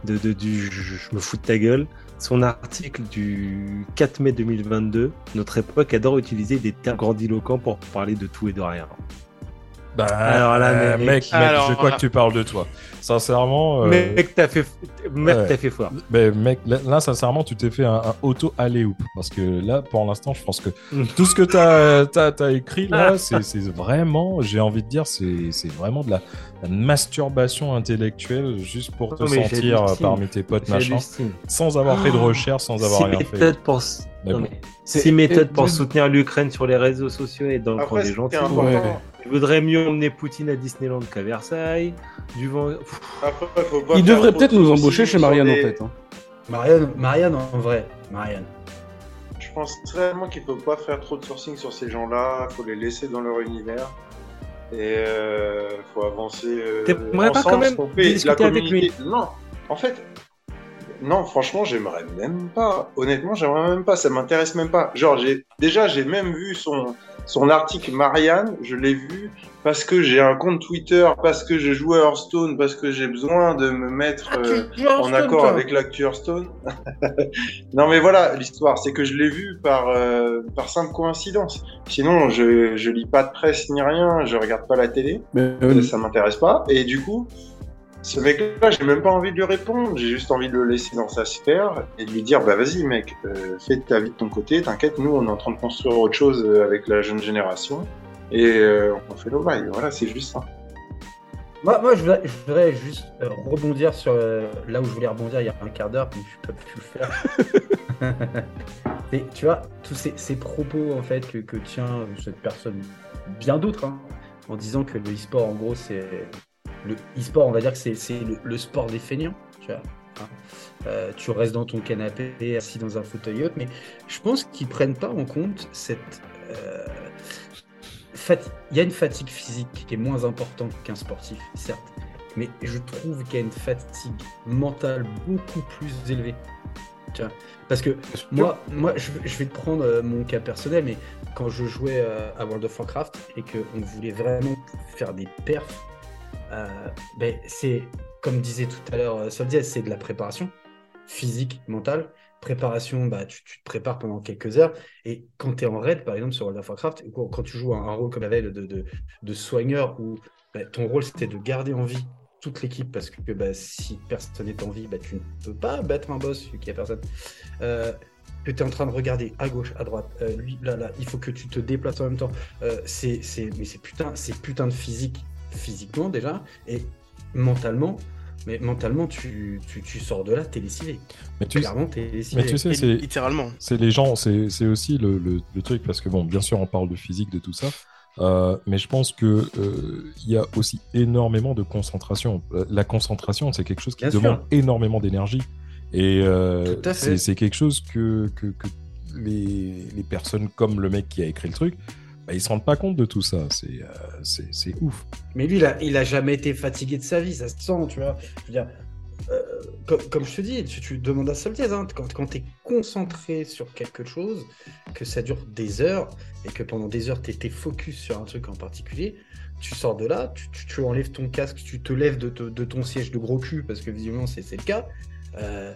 de, de- du je, je me fous de ta gueule. Son article du 4 mai 2022, notre époque adore utiliser des termes grandiloquents pour parler de tout et de rien. Bah, Alors là, euh, mec, mec, mec, alors je crois là- que tu parles de toi. Sincèrement, euh, Mec, t'as fait, mec, ouais. t'as fait fort. ben, mec, là, là, sincèrement, tu t'es fait un, un auto alley-oop parce que là, pour l'instant, je pense que tout ce que tu as, écrit là, c'est c'est vraiment, j'ai envie de dire, c'est c'est vraiment de la, la masturbation intellectuelle juste pour te mais sentir j'hallucine. parmi tes potes machin, sans avoir fait de recherche, sans avoir rien fait. pour, Mais non, bon. mais six méthodes pour de- soutenir l'Ukraine sur les réseaux sociaux et dans le camp Après, des gentils. Ouais. Il vaudrait mieux emmener Poutine à Disneyland qu'à Versailles. Du vent. Après, faut Il devrait peut-être nous embaucher chez Marianne, des- en fait. hein. Marianne, Marianne, en vrai. Marianne. Je pense vraiment qu'il faut pas faire trop de sourcing sur ces gens-là. faut les laisser dans leur univers. Et euh, faut avancer. Euh, T'aimerais pas ensemble, quand même discuter La avec communauté- Non, en fait, non, franchement, j'aimerais même pas. Honnêtement, j'aimerais même pas. Ça m'intéresse même pas. Genre, j'ai déjà, j'ai même vu son son article Marianne. Je l'ai vu parce que j'ai un compte Twitter, parce que je joue à Hearthstone, parce que j'ai besoin de me mettre. euh, en accord avec l'actu Hearthstone. non mais voilà, l'histoire, c'est que je l'ai vu par, euh, par simple coïncidence. Sinon, je, je lis pas de presse ni rien, je regarde pas la télé, Mais, euh, ça m'intéresse pas. Et du coup, ce mec-là, j'ai même pas envie de lui répondre, j'ai juste envie de le laisser dans sa sphère et de lui dire, bah vas-y mec, euh, fais ta vie de ton côté, t'inquiète, nous on est en train de construire autre chose euh, avec la jeune génération. Et euh, on fait le bail, voilà, c'est juste ça. Moi, moi je, voudrais, je voudrais juste rebondir sur euh, là où je voulais rebondir il y a un quart d'heure, mais je peux plus le faire. Et tu vois, tous ces, ces propos en fait que, que tient cette personne, bien d'autres, hein, en disant que le e-sport en gros c'est le e-sport, on va dire que c'est le, le sport des feignants, tu vois. hein. Euh, tu restes dans ton canapé, assis dans un fauteuil haute, mais je pense qu'ils prennent pas en compte cette euh, il y a une fatigue physique qui est moins importante qu'un sportif, certes, mais je trouve qu'il y a une fatigue mentale beaucoup plus élevée. Tu vois Parce que moi, moi je, je vais te prendre euh, mon cas personnel, mais quand je jouais à World of Warcraft et qu'on voulait vraiment faire des perfs, ben, c'est, comme disait tout à l'heure euh, Soldier, c'est de la préparation. physique, mentale. Préparation, bah, tu, te prépares pendant quelques heures. Et quand tu es en raid, par exemple, sur World of Warcraft, quand tu joues un, rôle comme avait de, de, de soigneur, où bah, ton rôle c'était de garder en vie toute l'équipe, parce que bah, si personne n'est en vie, bah, tu ne peux pas battre un boss vu qu'il n'y a personne. Euh, que tu es en train de regarder à gauche, à droite, euh, lui, là, là, il faut que tu te déplaces en même temps. Euh, c'est, c'est, mais c'est putain, c'est putain de physique, physiquement déjà, et mentalement. Mais mentalement, tu, tu, tu sors de là, t'es lessivé. Mais tu, Clairement, t'es lessivé. mais tu sais, c'est littéralement. c'est les gens, c'est c'est aussi le, le- le truc, parce que bon, bien sûr, on parle de physique, de tout ça, euh, mais je pense que euh, il y a aussi énormément de concentration. Euh, La concentration, c'est quelque chose qui Bien sûr. demande énormément d'énergie. Et euh, c'est quelque chose que, que, que les, les personnes comme le mec qui a écrit le truc, bah, ils se rendent pas compte de tout ça. C'est euh, c'est c'est ouf. Mais lui, il a, il a jamais été fatigué de sa vie, ça se sent, tu vois. Je veux dire, euh, comme, comme je te dis, tu, tu demandes à Soldier, hein, quand, quand tu es concentré sur quelque chose, que ça dure des heures, et que pendant des heures, tu étais focus sur un truc en particulier, tu sors de là, tu, tu, tu enlèves ton casque, tu te lèves de, te- de ton siège de gros cul, parce que visiblement, c'est c'est le cas. Euh,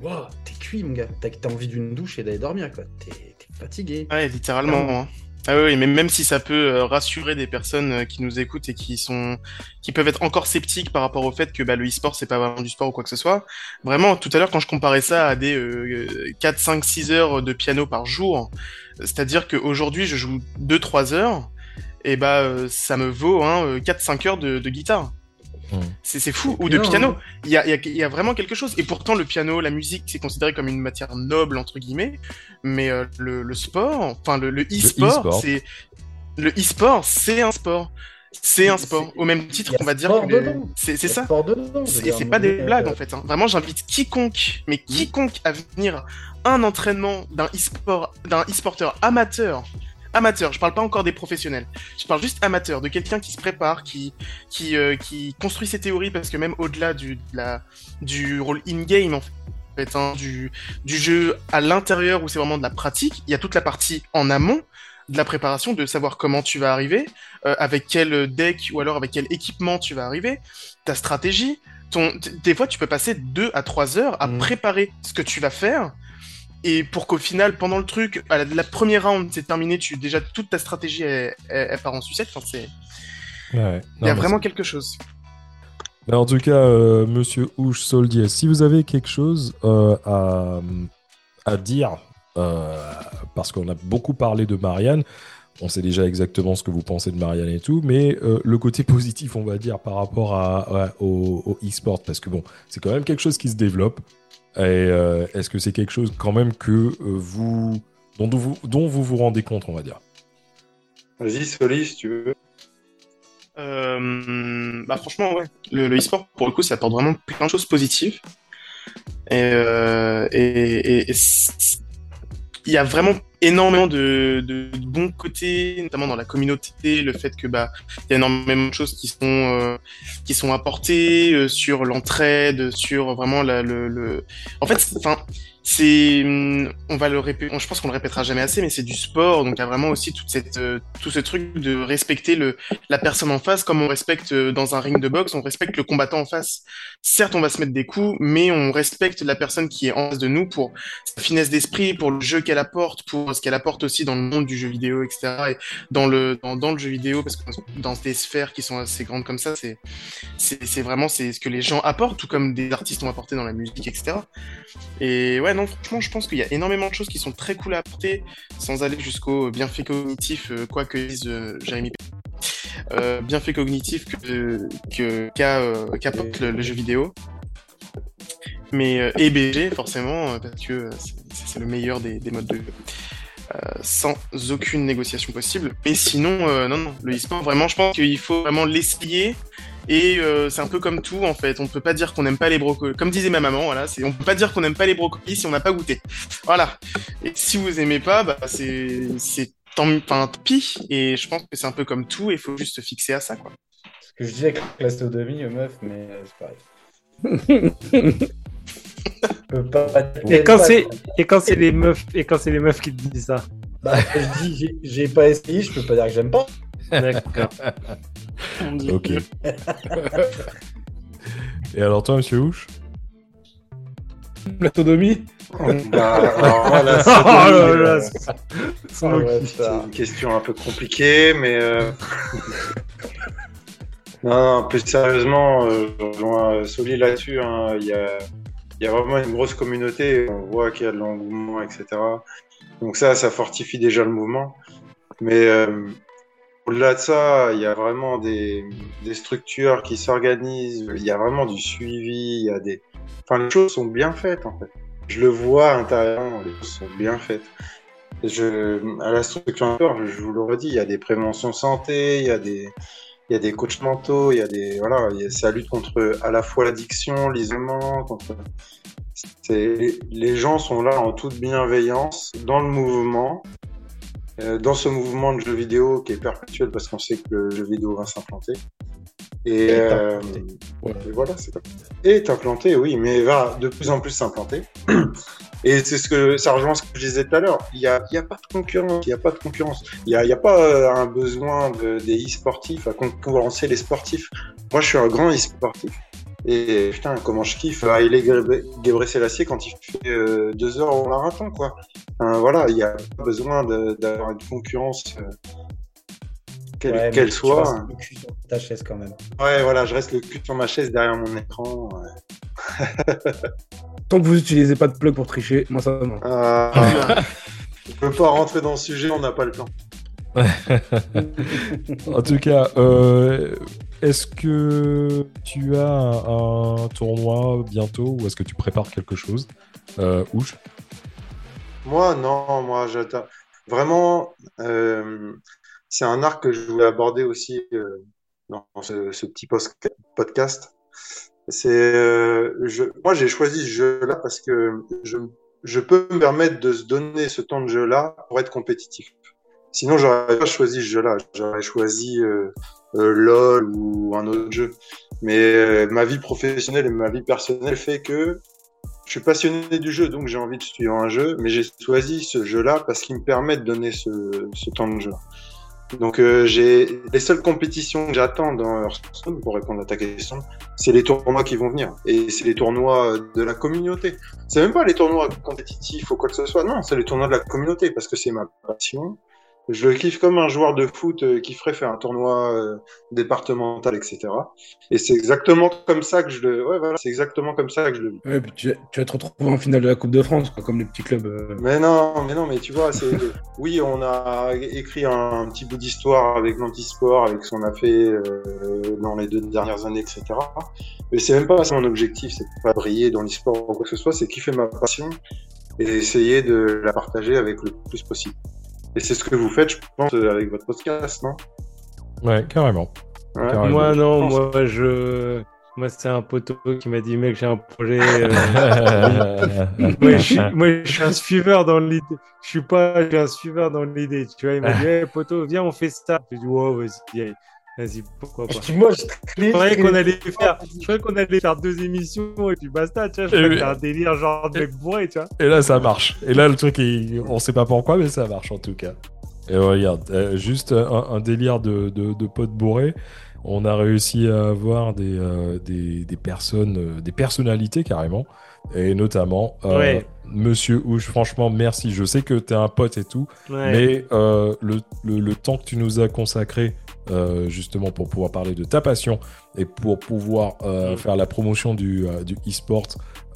Waouh, t'es cuit, mon gars. T'as t'as envie d'une douche et d'aller dormir, quoi. T'es t'es fatigué. Ouais, littéralement. hein. Ah oui, mais même si ça peut euh, rassurer des personnes euh, qui nous écoutent et qui sont, qui peuvent être encore sceptiques par rapport au fait que bah, le e-sport c'est pas vraiment du sport ou quoi que ce soit. Vraiment, tout à l'heure quand je comparais ça à des euh, 4, 5, 6 heures de piano par jour, c'est-à-dire qu'aujourd'hui je joue 2-3 heures, et bah euh, ça me vaut hein, 4-5 heures de, de guitare. Mm. C'est c'est fou, C'est ou de piano. hein. Il y a, il y a- il y a vraiment quelque chose. Et pourtant, le piano, la musique, c'est considéré comme une matière noble, entre guillemets. Mais euh, le, le sport, enfin le le e-sport, e-sport. c'est le e-sport, c'est un sport. C'est un C'est- sport. Au même titre, il y a on va dire sport que les- c'est ça. sport dedans, je veux C'est pas des blagues euh, en fait. hein. Vraiment, j'invite quiconque, mais quiconque à venir un entraînement d'un e-sport, d'un e-sporteur amateur. Amateur, je parle pas encore des professionnels. Je parle juste amateur, de quelqu'un qui se prépare, qui qui euh, qui construit ses théories parce que même au-delà du de la du rôle in-game en fait, hein, du du jeu à l'intérieur où c'est vraiment de la pratique, il y a toute la partie en amont de la préparation, de savoir comment tu vas arriver, euh, avec quel deck ou alors avec quel équipement tu vas arriver, ta stratégie. Ton... Des fois, tu peux passer deux à trois heures à Mhm. préparer ce que tu vas faire. Et pour qu'au final, pendant le truc, à la, la première round, c'est terminé, tu déjà toute ta stratégie elle, elle- elle part en sucette. Enfin, c'est Ouais, ouais. il y a vraiment quelque chose. Mais en tout cas, euh, Monsieur Ouche Soldier, si vous avez quelque chose euh, à, à dire, euh, parce qu'on a beaucoup parlé de Marianne, on sait déjà exactement ce que vous pensez de Marianne et tout, mais euh, le côté positif, on va dire, par rapport à, à- au, au e-sport, parce que bon, c'est quand même quelque chose qui se développe. Et euh, est-ce que c'est quelque chose quand même que euh, vous dont vous, dont vous vous rendez compte, on va dire? Vas-y, Soli, si tu veux. Euh, bah franchement, ouais. Le, le e-sport, pour le coup, ça apporte vraiment plein de choses positives. Et, euh, et, et- il y a vraiment énormément de, de bons côtés, notamment dans la communauté, le fait que bah il y a énormément de choses qui sont euh, qui sont apportées euh, sur l'entraide, sur vraiment la, le, le. En fait, enfin, c'est, hum, on va le répéter, je pense qu'on le répétera jamais assez, mais c'est du sport, donc il y a vraiment aussi toute cette, euh, tout ce truc de respecter le la personne en face comme on respecte euh, dans un ring de boxe, on respecte le combattant en face. Certes, on va se mettre des coups, mais on respecte la personne qui est en face de nous pour sa finesse d'esprit, pour le jeu qu'elle apporte, pour ce qu'elle apporte aussi dans le monde du jeu vidéo, etc. Et dans le dans, dans le jeu vidéo, parce que dans des sphères qui sont assez grandes comme ça, c'est c'est vraiment c'est ce que les gens apportent, tout comme des artistes ont apporté dans la musique, etc. Et ouais, non, franchement, je pense qu'il y a énormément de choses qui sont très cool à apporter, sans aller jusqu'au bienfait cognitif, euh, quoi que dise euh, Jérémy. Euh, bienfait cognitif que qu'a euh, qu'apporte le, jeu vidéo. Mais euh, forcément euh, parce que c'est- le meilleur des, des modes de jeu. Sans aucune négociation possible. Mais sinon, non, non, le e-sport, vraiment, je pense qu'il faut vraiment l'essayer. Et euh, c'est un peu comme tout, en fait. On peut pas dire qu'on n'aime pas les brocolis. Comme disait ma maman, voilà, c'est on peut pas dire qu'on n'aime pas les brocolis si on n'a pas goûté. Voilà. Et si vous aimez pas, bah c'est c'est tant, enfin, tant pis. Et je pense que c'est un peu comme tout. Il faut juste se fixer à ça, quoi. Ce que je disais avec la sodomie, meuf, mais euh, c'est pareil. Je peux pas- Et quand c'est et quand c'est les meufs et quand c'est les meufs qui te disent ça? Bah, je dis, j'ai- j'ai pas essayé, je peux pas dire que j'aime pas. D'accord. Ok. Et alors toi, Monsieur Ouche Platonomie Bah, alors, Oh là là, euh, c'est- ouais, C'est une question un peu compliquée, mais. euh, non, non, plus sérieusement, euh, je rejoins Soli là-dessus. hein. Il y, a, il y a vraiment une grosse communauté. On voit qu'il y a de l'engouement, etc. Donc, ça, ça fortifie déjà le mouvement. Mais euh, au-delà de ça, il y a vraiment des, structures qui s'organisent. Il y a vraiment du suivi. Il y a des. Enfin, les choses sont bien faites, en fait. Je le vois intérieurement, les choses sont bien faites. À la structure, je vous le redis, il y a des préventions santé, il y a des, il y a des coachs mentaux, il y a des, voilà, ça lutte contre à la fois l'addiction, l'isolement, les gens sont là en toute bienveillance dans le mouvement, dans ce mouvement de jeu vidéo qui est perpétuel parce qu'on sait que le jeu vidéo va s'implanter. Et, Et euh, implanter. et voilà, c'est Et est implanté, oui, mais va de plus en plus s'implanter. Et c'est ce que ça rejoint ce que je disais tout à l'heure. Il n'y a, il y a pas de concurrence. Il n'y a pas de concurrence. Il n'y a, il y a pas euh, un besoin de, des e-sportifs à concurrencer les sportifs. Moi, je suis un grand e-sportif. Et putain, comment je kiffe Haile Gebrselassie quand il fait euh, deux heures au marathon, quoi. Enfin, voilà, il n'y a pas besoin d'avoir une concurrence, euh, quelle Ouais, qu'elle tu soit. restes le cul sur ta chaise quand même. Ouais, voilà, je reste le cul sur ma chaise derrière mon écran. ouais. Tant que vous utilisez pas de plug pour tricher, moi ça. Euh, je peux pas rentrer dans le sujet, on n'a pas le temps. En tout cas, euh, est-ce que tu as un, tournoi bientôt ou est-ce que tu prépares quelque chose euh, Ouch Moi, non, moi, j'attends. Vraiment, euh, c'est un arc que je voulais aborder aussi euh, dans ce, petit podcast. C'est, moi, j'ai choisi ce jeu-là parce que je, je peux me permettre de se donner ce temps de jeu-là pour être compétitif. Sinon, j'aurais pas choisi ce jeu-là. J'aurais choisi euh, euh, LOL ou un autre jeu. Mais euh, ma vie professionnelle et ma vie personnelle fait que je suis passionné du jeu, donc j'ai envie de suivre un jeu, mais j'ai choisi ce jeu-là parce qu'il me permet de donner ce, ce temps de jeu. Donc j'ai les seules compétitions que j'attends dans Hearthstone, pour répondre à ta question, c'est les tournois qui vont venir. Et c'est les tournois de la communauté. C'est même pas les tournois compétitifs ou quoi que ce soit, non, c'est les tournois de la communauté parce que c'est ma passion. Je le kiffe comme un joueur de foot euh, qui ferait faire un tournoi euh, départemental, etc. Et c'est exactement comme ça que je le, ouais, voilà, c'est exactement comme ça que je le vis. Ouais, puis tu, tu vas te retrouver en finale de la Coupe de France, quoi, comme les petits clubs. euh. Mais non, mais non, mais tu vois, c'est oui, on a écrit un, petit bout d'histoire avec l'antisport, avec ce qu'on a fait euh, dans les deux dernières années, etc. Mais c'est même pas ça mon objectif, c'est pas briller dans l'e-sport ou quoi que ce soit, c'est kiffer ma passion et essayer de la partager avec le plus possible. Et c'est ce que vous faites, je pense, avec votre podcast, non? Ouais, carrément. Ouais. Carrément. Moi, non, je pense. moi, je. Moi, c'est un poteau qui m'a dit, mec, j'ai un projet. euh, moi, je suis, moi, je suis un suiveur dans l'idée. Je suis pas, je suis un suiveur dans l'idée. Tu vois, il m'a dit, hey, poteau, viens, on fait ça. J'ai dit, wow, vas-y. Vas-y, pourquoi pas. Moi, je Je croyais qu'on allait faire, je croyais qu'on allait faire deux émissions et puis basta, tu vois. Je croyais que un délire genre de mec bourré, tu vois. Et là, ça marche. Et là, le truc, il- on sait pas pourquoi, mais ça marche en tout cas. Et regarde, euh, juste un, un délire de, de, de potes bourrés. On a réussi à avoir des, euh, des, des personnes, euh, des personnalités carrément. Et notamment, euh, Ouais. Monsieur Ouche, franchement, merci. Je sais que t'es un pote et tout, Ouais. mais euh, le, le, le temps que tu nous as consacré euh, justement pour pouvoir parler de ta passion et pour pouvoir euh, Mm. faire la promotion du, euh, du e-sport,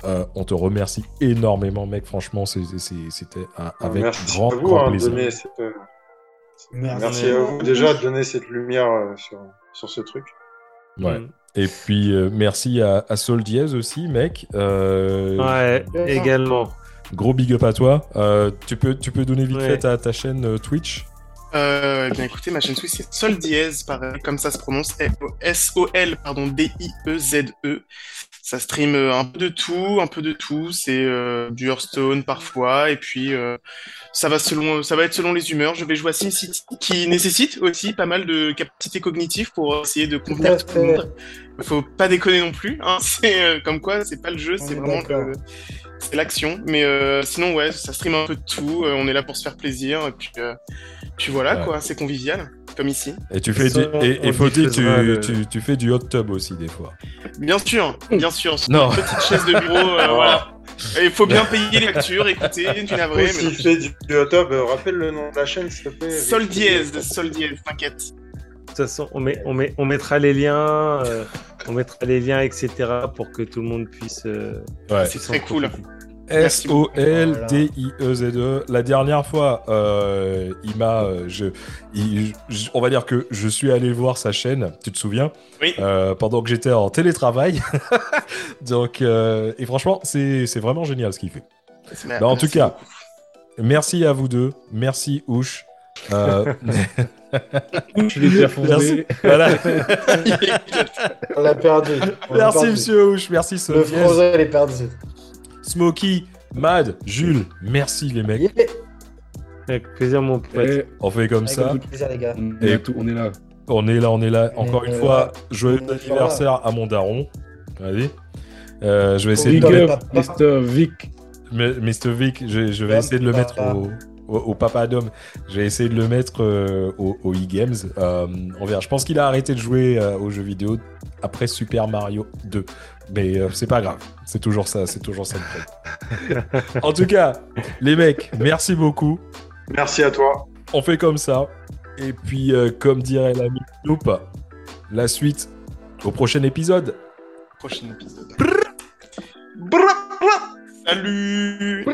euh, on te remercie énormément, mec. Franchement, c'était euh, avec Merci grand, à vous grand hein, de plaisir. donner cette, euh, Merci. merci à vous déjà de donner cette lumière euh, sur, sur ce truc. Ouais. Mm. Et puis, euh, merci à, à Sol Diaz aussi, mec. Euh, Ouais, également. Gros big up à toi. Euh, tu, peux, tu peux donner vite Ouais. fait ta, ta chaîne euh, Twitch? Euh, eh bien écoutez, ma chaîne Twitch c'est Sol Diez, pareil, comme ça se prononce, S-O-L, pardon, D-I-E-Z-E. Ça stream euh, un peu de tout, un peu de tout, c'est euh, du Hearthstone parfois, et puis euh, ça va selon, ça va être selon les humeurs. Je vais jouer à SimCity, qui nécessite aussi pas mal de capacités cognitives pour essayer de convenir à tout le monde. Faut pas déconner non plus, hein. C'est euh, comme quoi, c'est pas le jeu, c'est est vraiment le, c'est l'action. Mais euh, sinon, ouais, ça stream un peu de tout. euh, on est là pour se faire plaisir, et puis, euh, puis voilà, Ouais. quoi. C'est convivial, comme ici. Et tu fais du, et, faut dire, tu, le- tu, tu fais du hot tub aussi des fois. Bien sûr, bien sûr. sur Non. Une petite chaise de bureau, euh, Oh. voilà. Il faut bien payer les factures, écoutez, tu navré. S'il fait du, du hot tub, rappelle le nom de la chaîne, s'il te plaît. Sol dièse, sol dièse, t'inquiète. De toute façon, on, met, on, met, on mettra les liens, euh, on mettra les liens, etc. pour que tout le monde puisse. euh, Ouais. C'est très cool. S-O-L-D-I-E-Z-E. E. La dernière fois, euh, il m'a. euh, Je, il- je- on va dire que je suis allé voir sa chaîne, tu te souviens Oui. Euh, Pendant que j'étais en télétravail. Donc, euh, et franchement, c'est vraiment génial ce qu'il fait. Bah, en tout cas, merci à vous deux. Merci, Ouche. Euh, Je l'ai déjà fondé. merci. Voilà. On l'a perdu. On Merci, perdu. monsieur Ouche. Merci, Le Sophie. Frozen, il est perdu. Smokey, Mad, Jules. Merci, les mecs. Yeah. Avec plaisir, mon pote. Eh, On fait comme Avec ça. de plaisir, les gars. on, est Et- tout- on est là. On est là, on est là. Encore Et une euh, fois, joyeux anniversaire à mon daron. Vas-y. Euh, je vais essayer Big de le. Mr. Vic. Mr. Vic, je, je vais essayer de le mettre au, au, au Papa Dom. Je vais essayer de le mettre euh, au, au e-games. Euh, on verra. Je pense qu'il a arrêté de jouer euh, aux jeux vidéo après Super Mario 2. Mais euh, c'est pas grave. C'est toujours ça. C'est toujours ça en tout cas, les mecs, merci beaucoup. Merci à toi. On fait comme ça. Et puis, euh, comme dirait l'ami Snoop, la suite au prochain épisode. Prochain épisode. Salut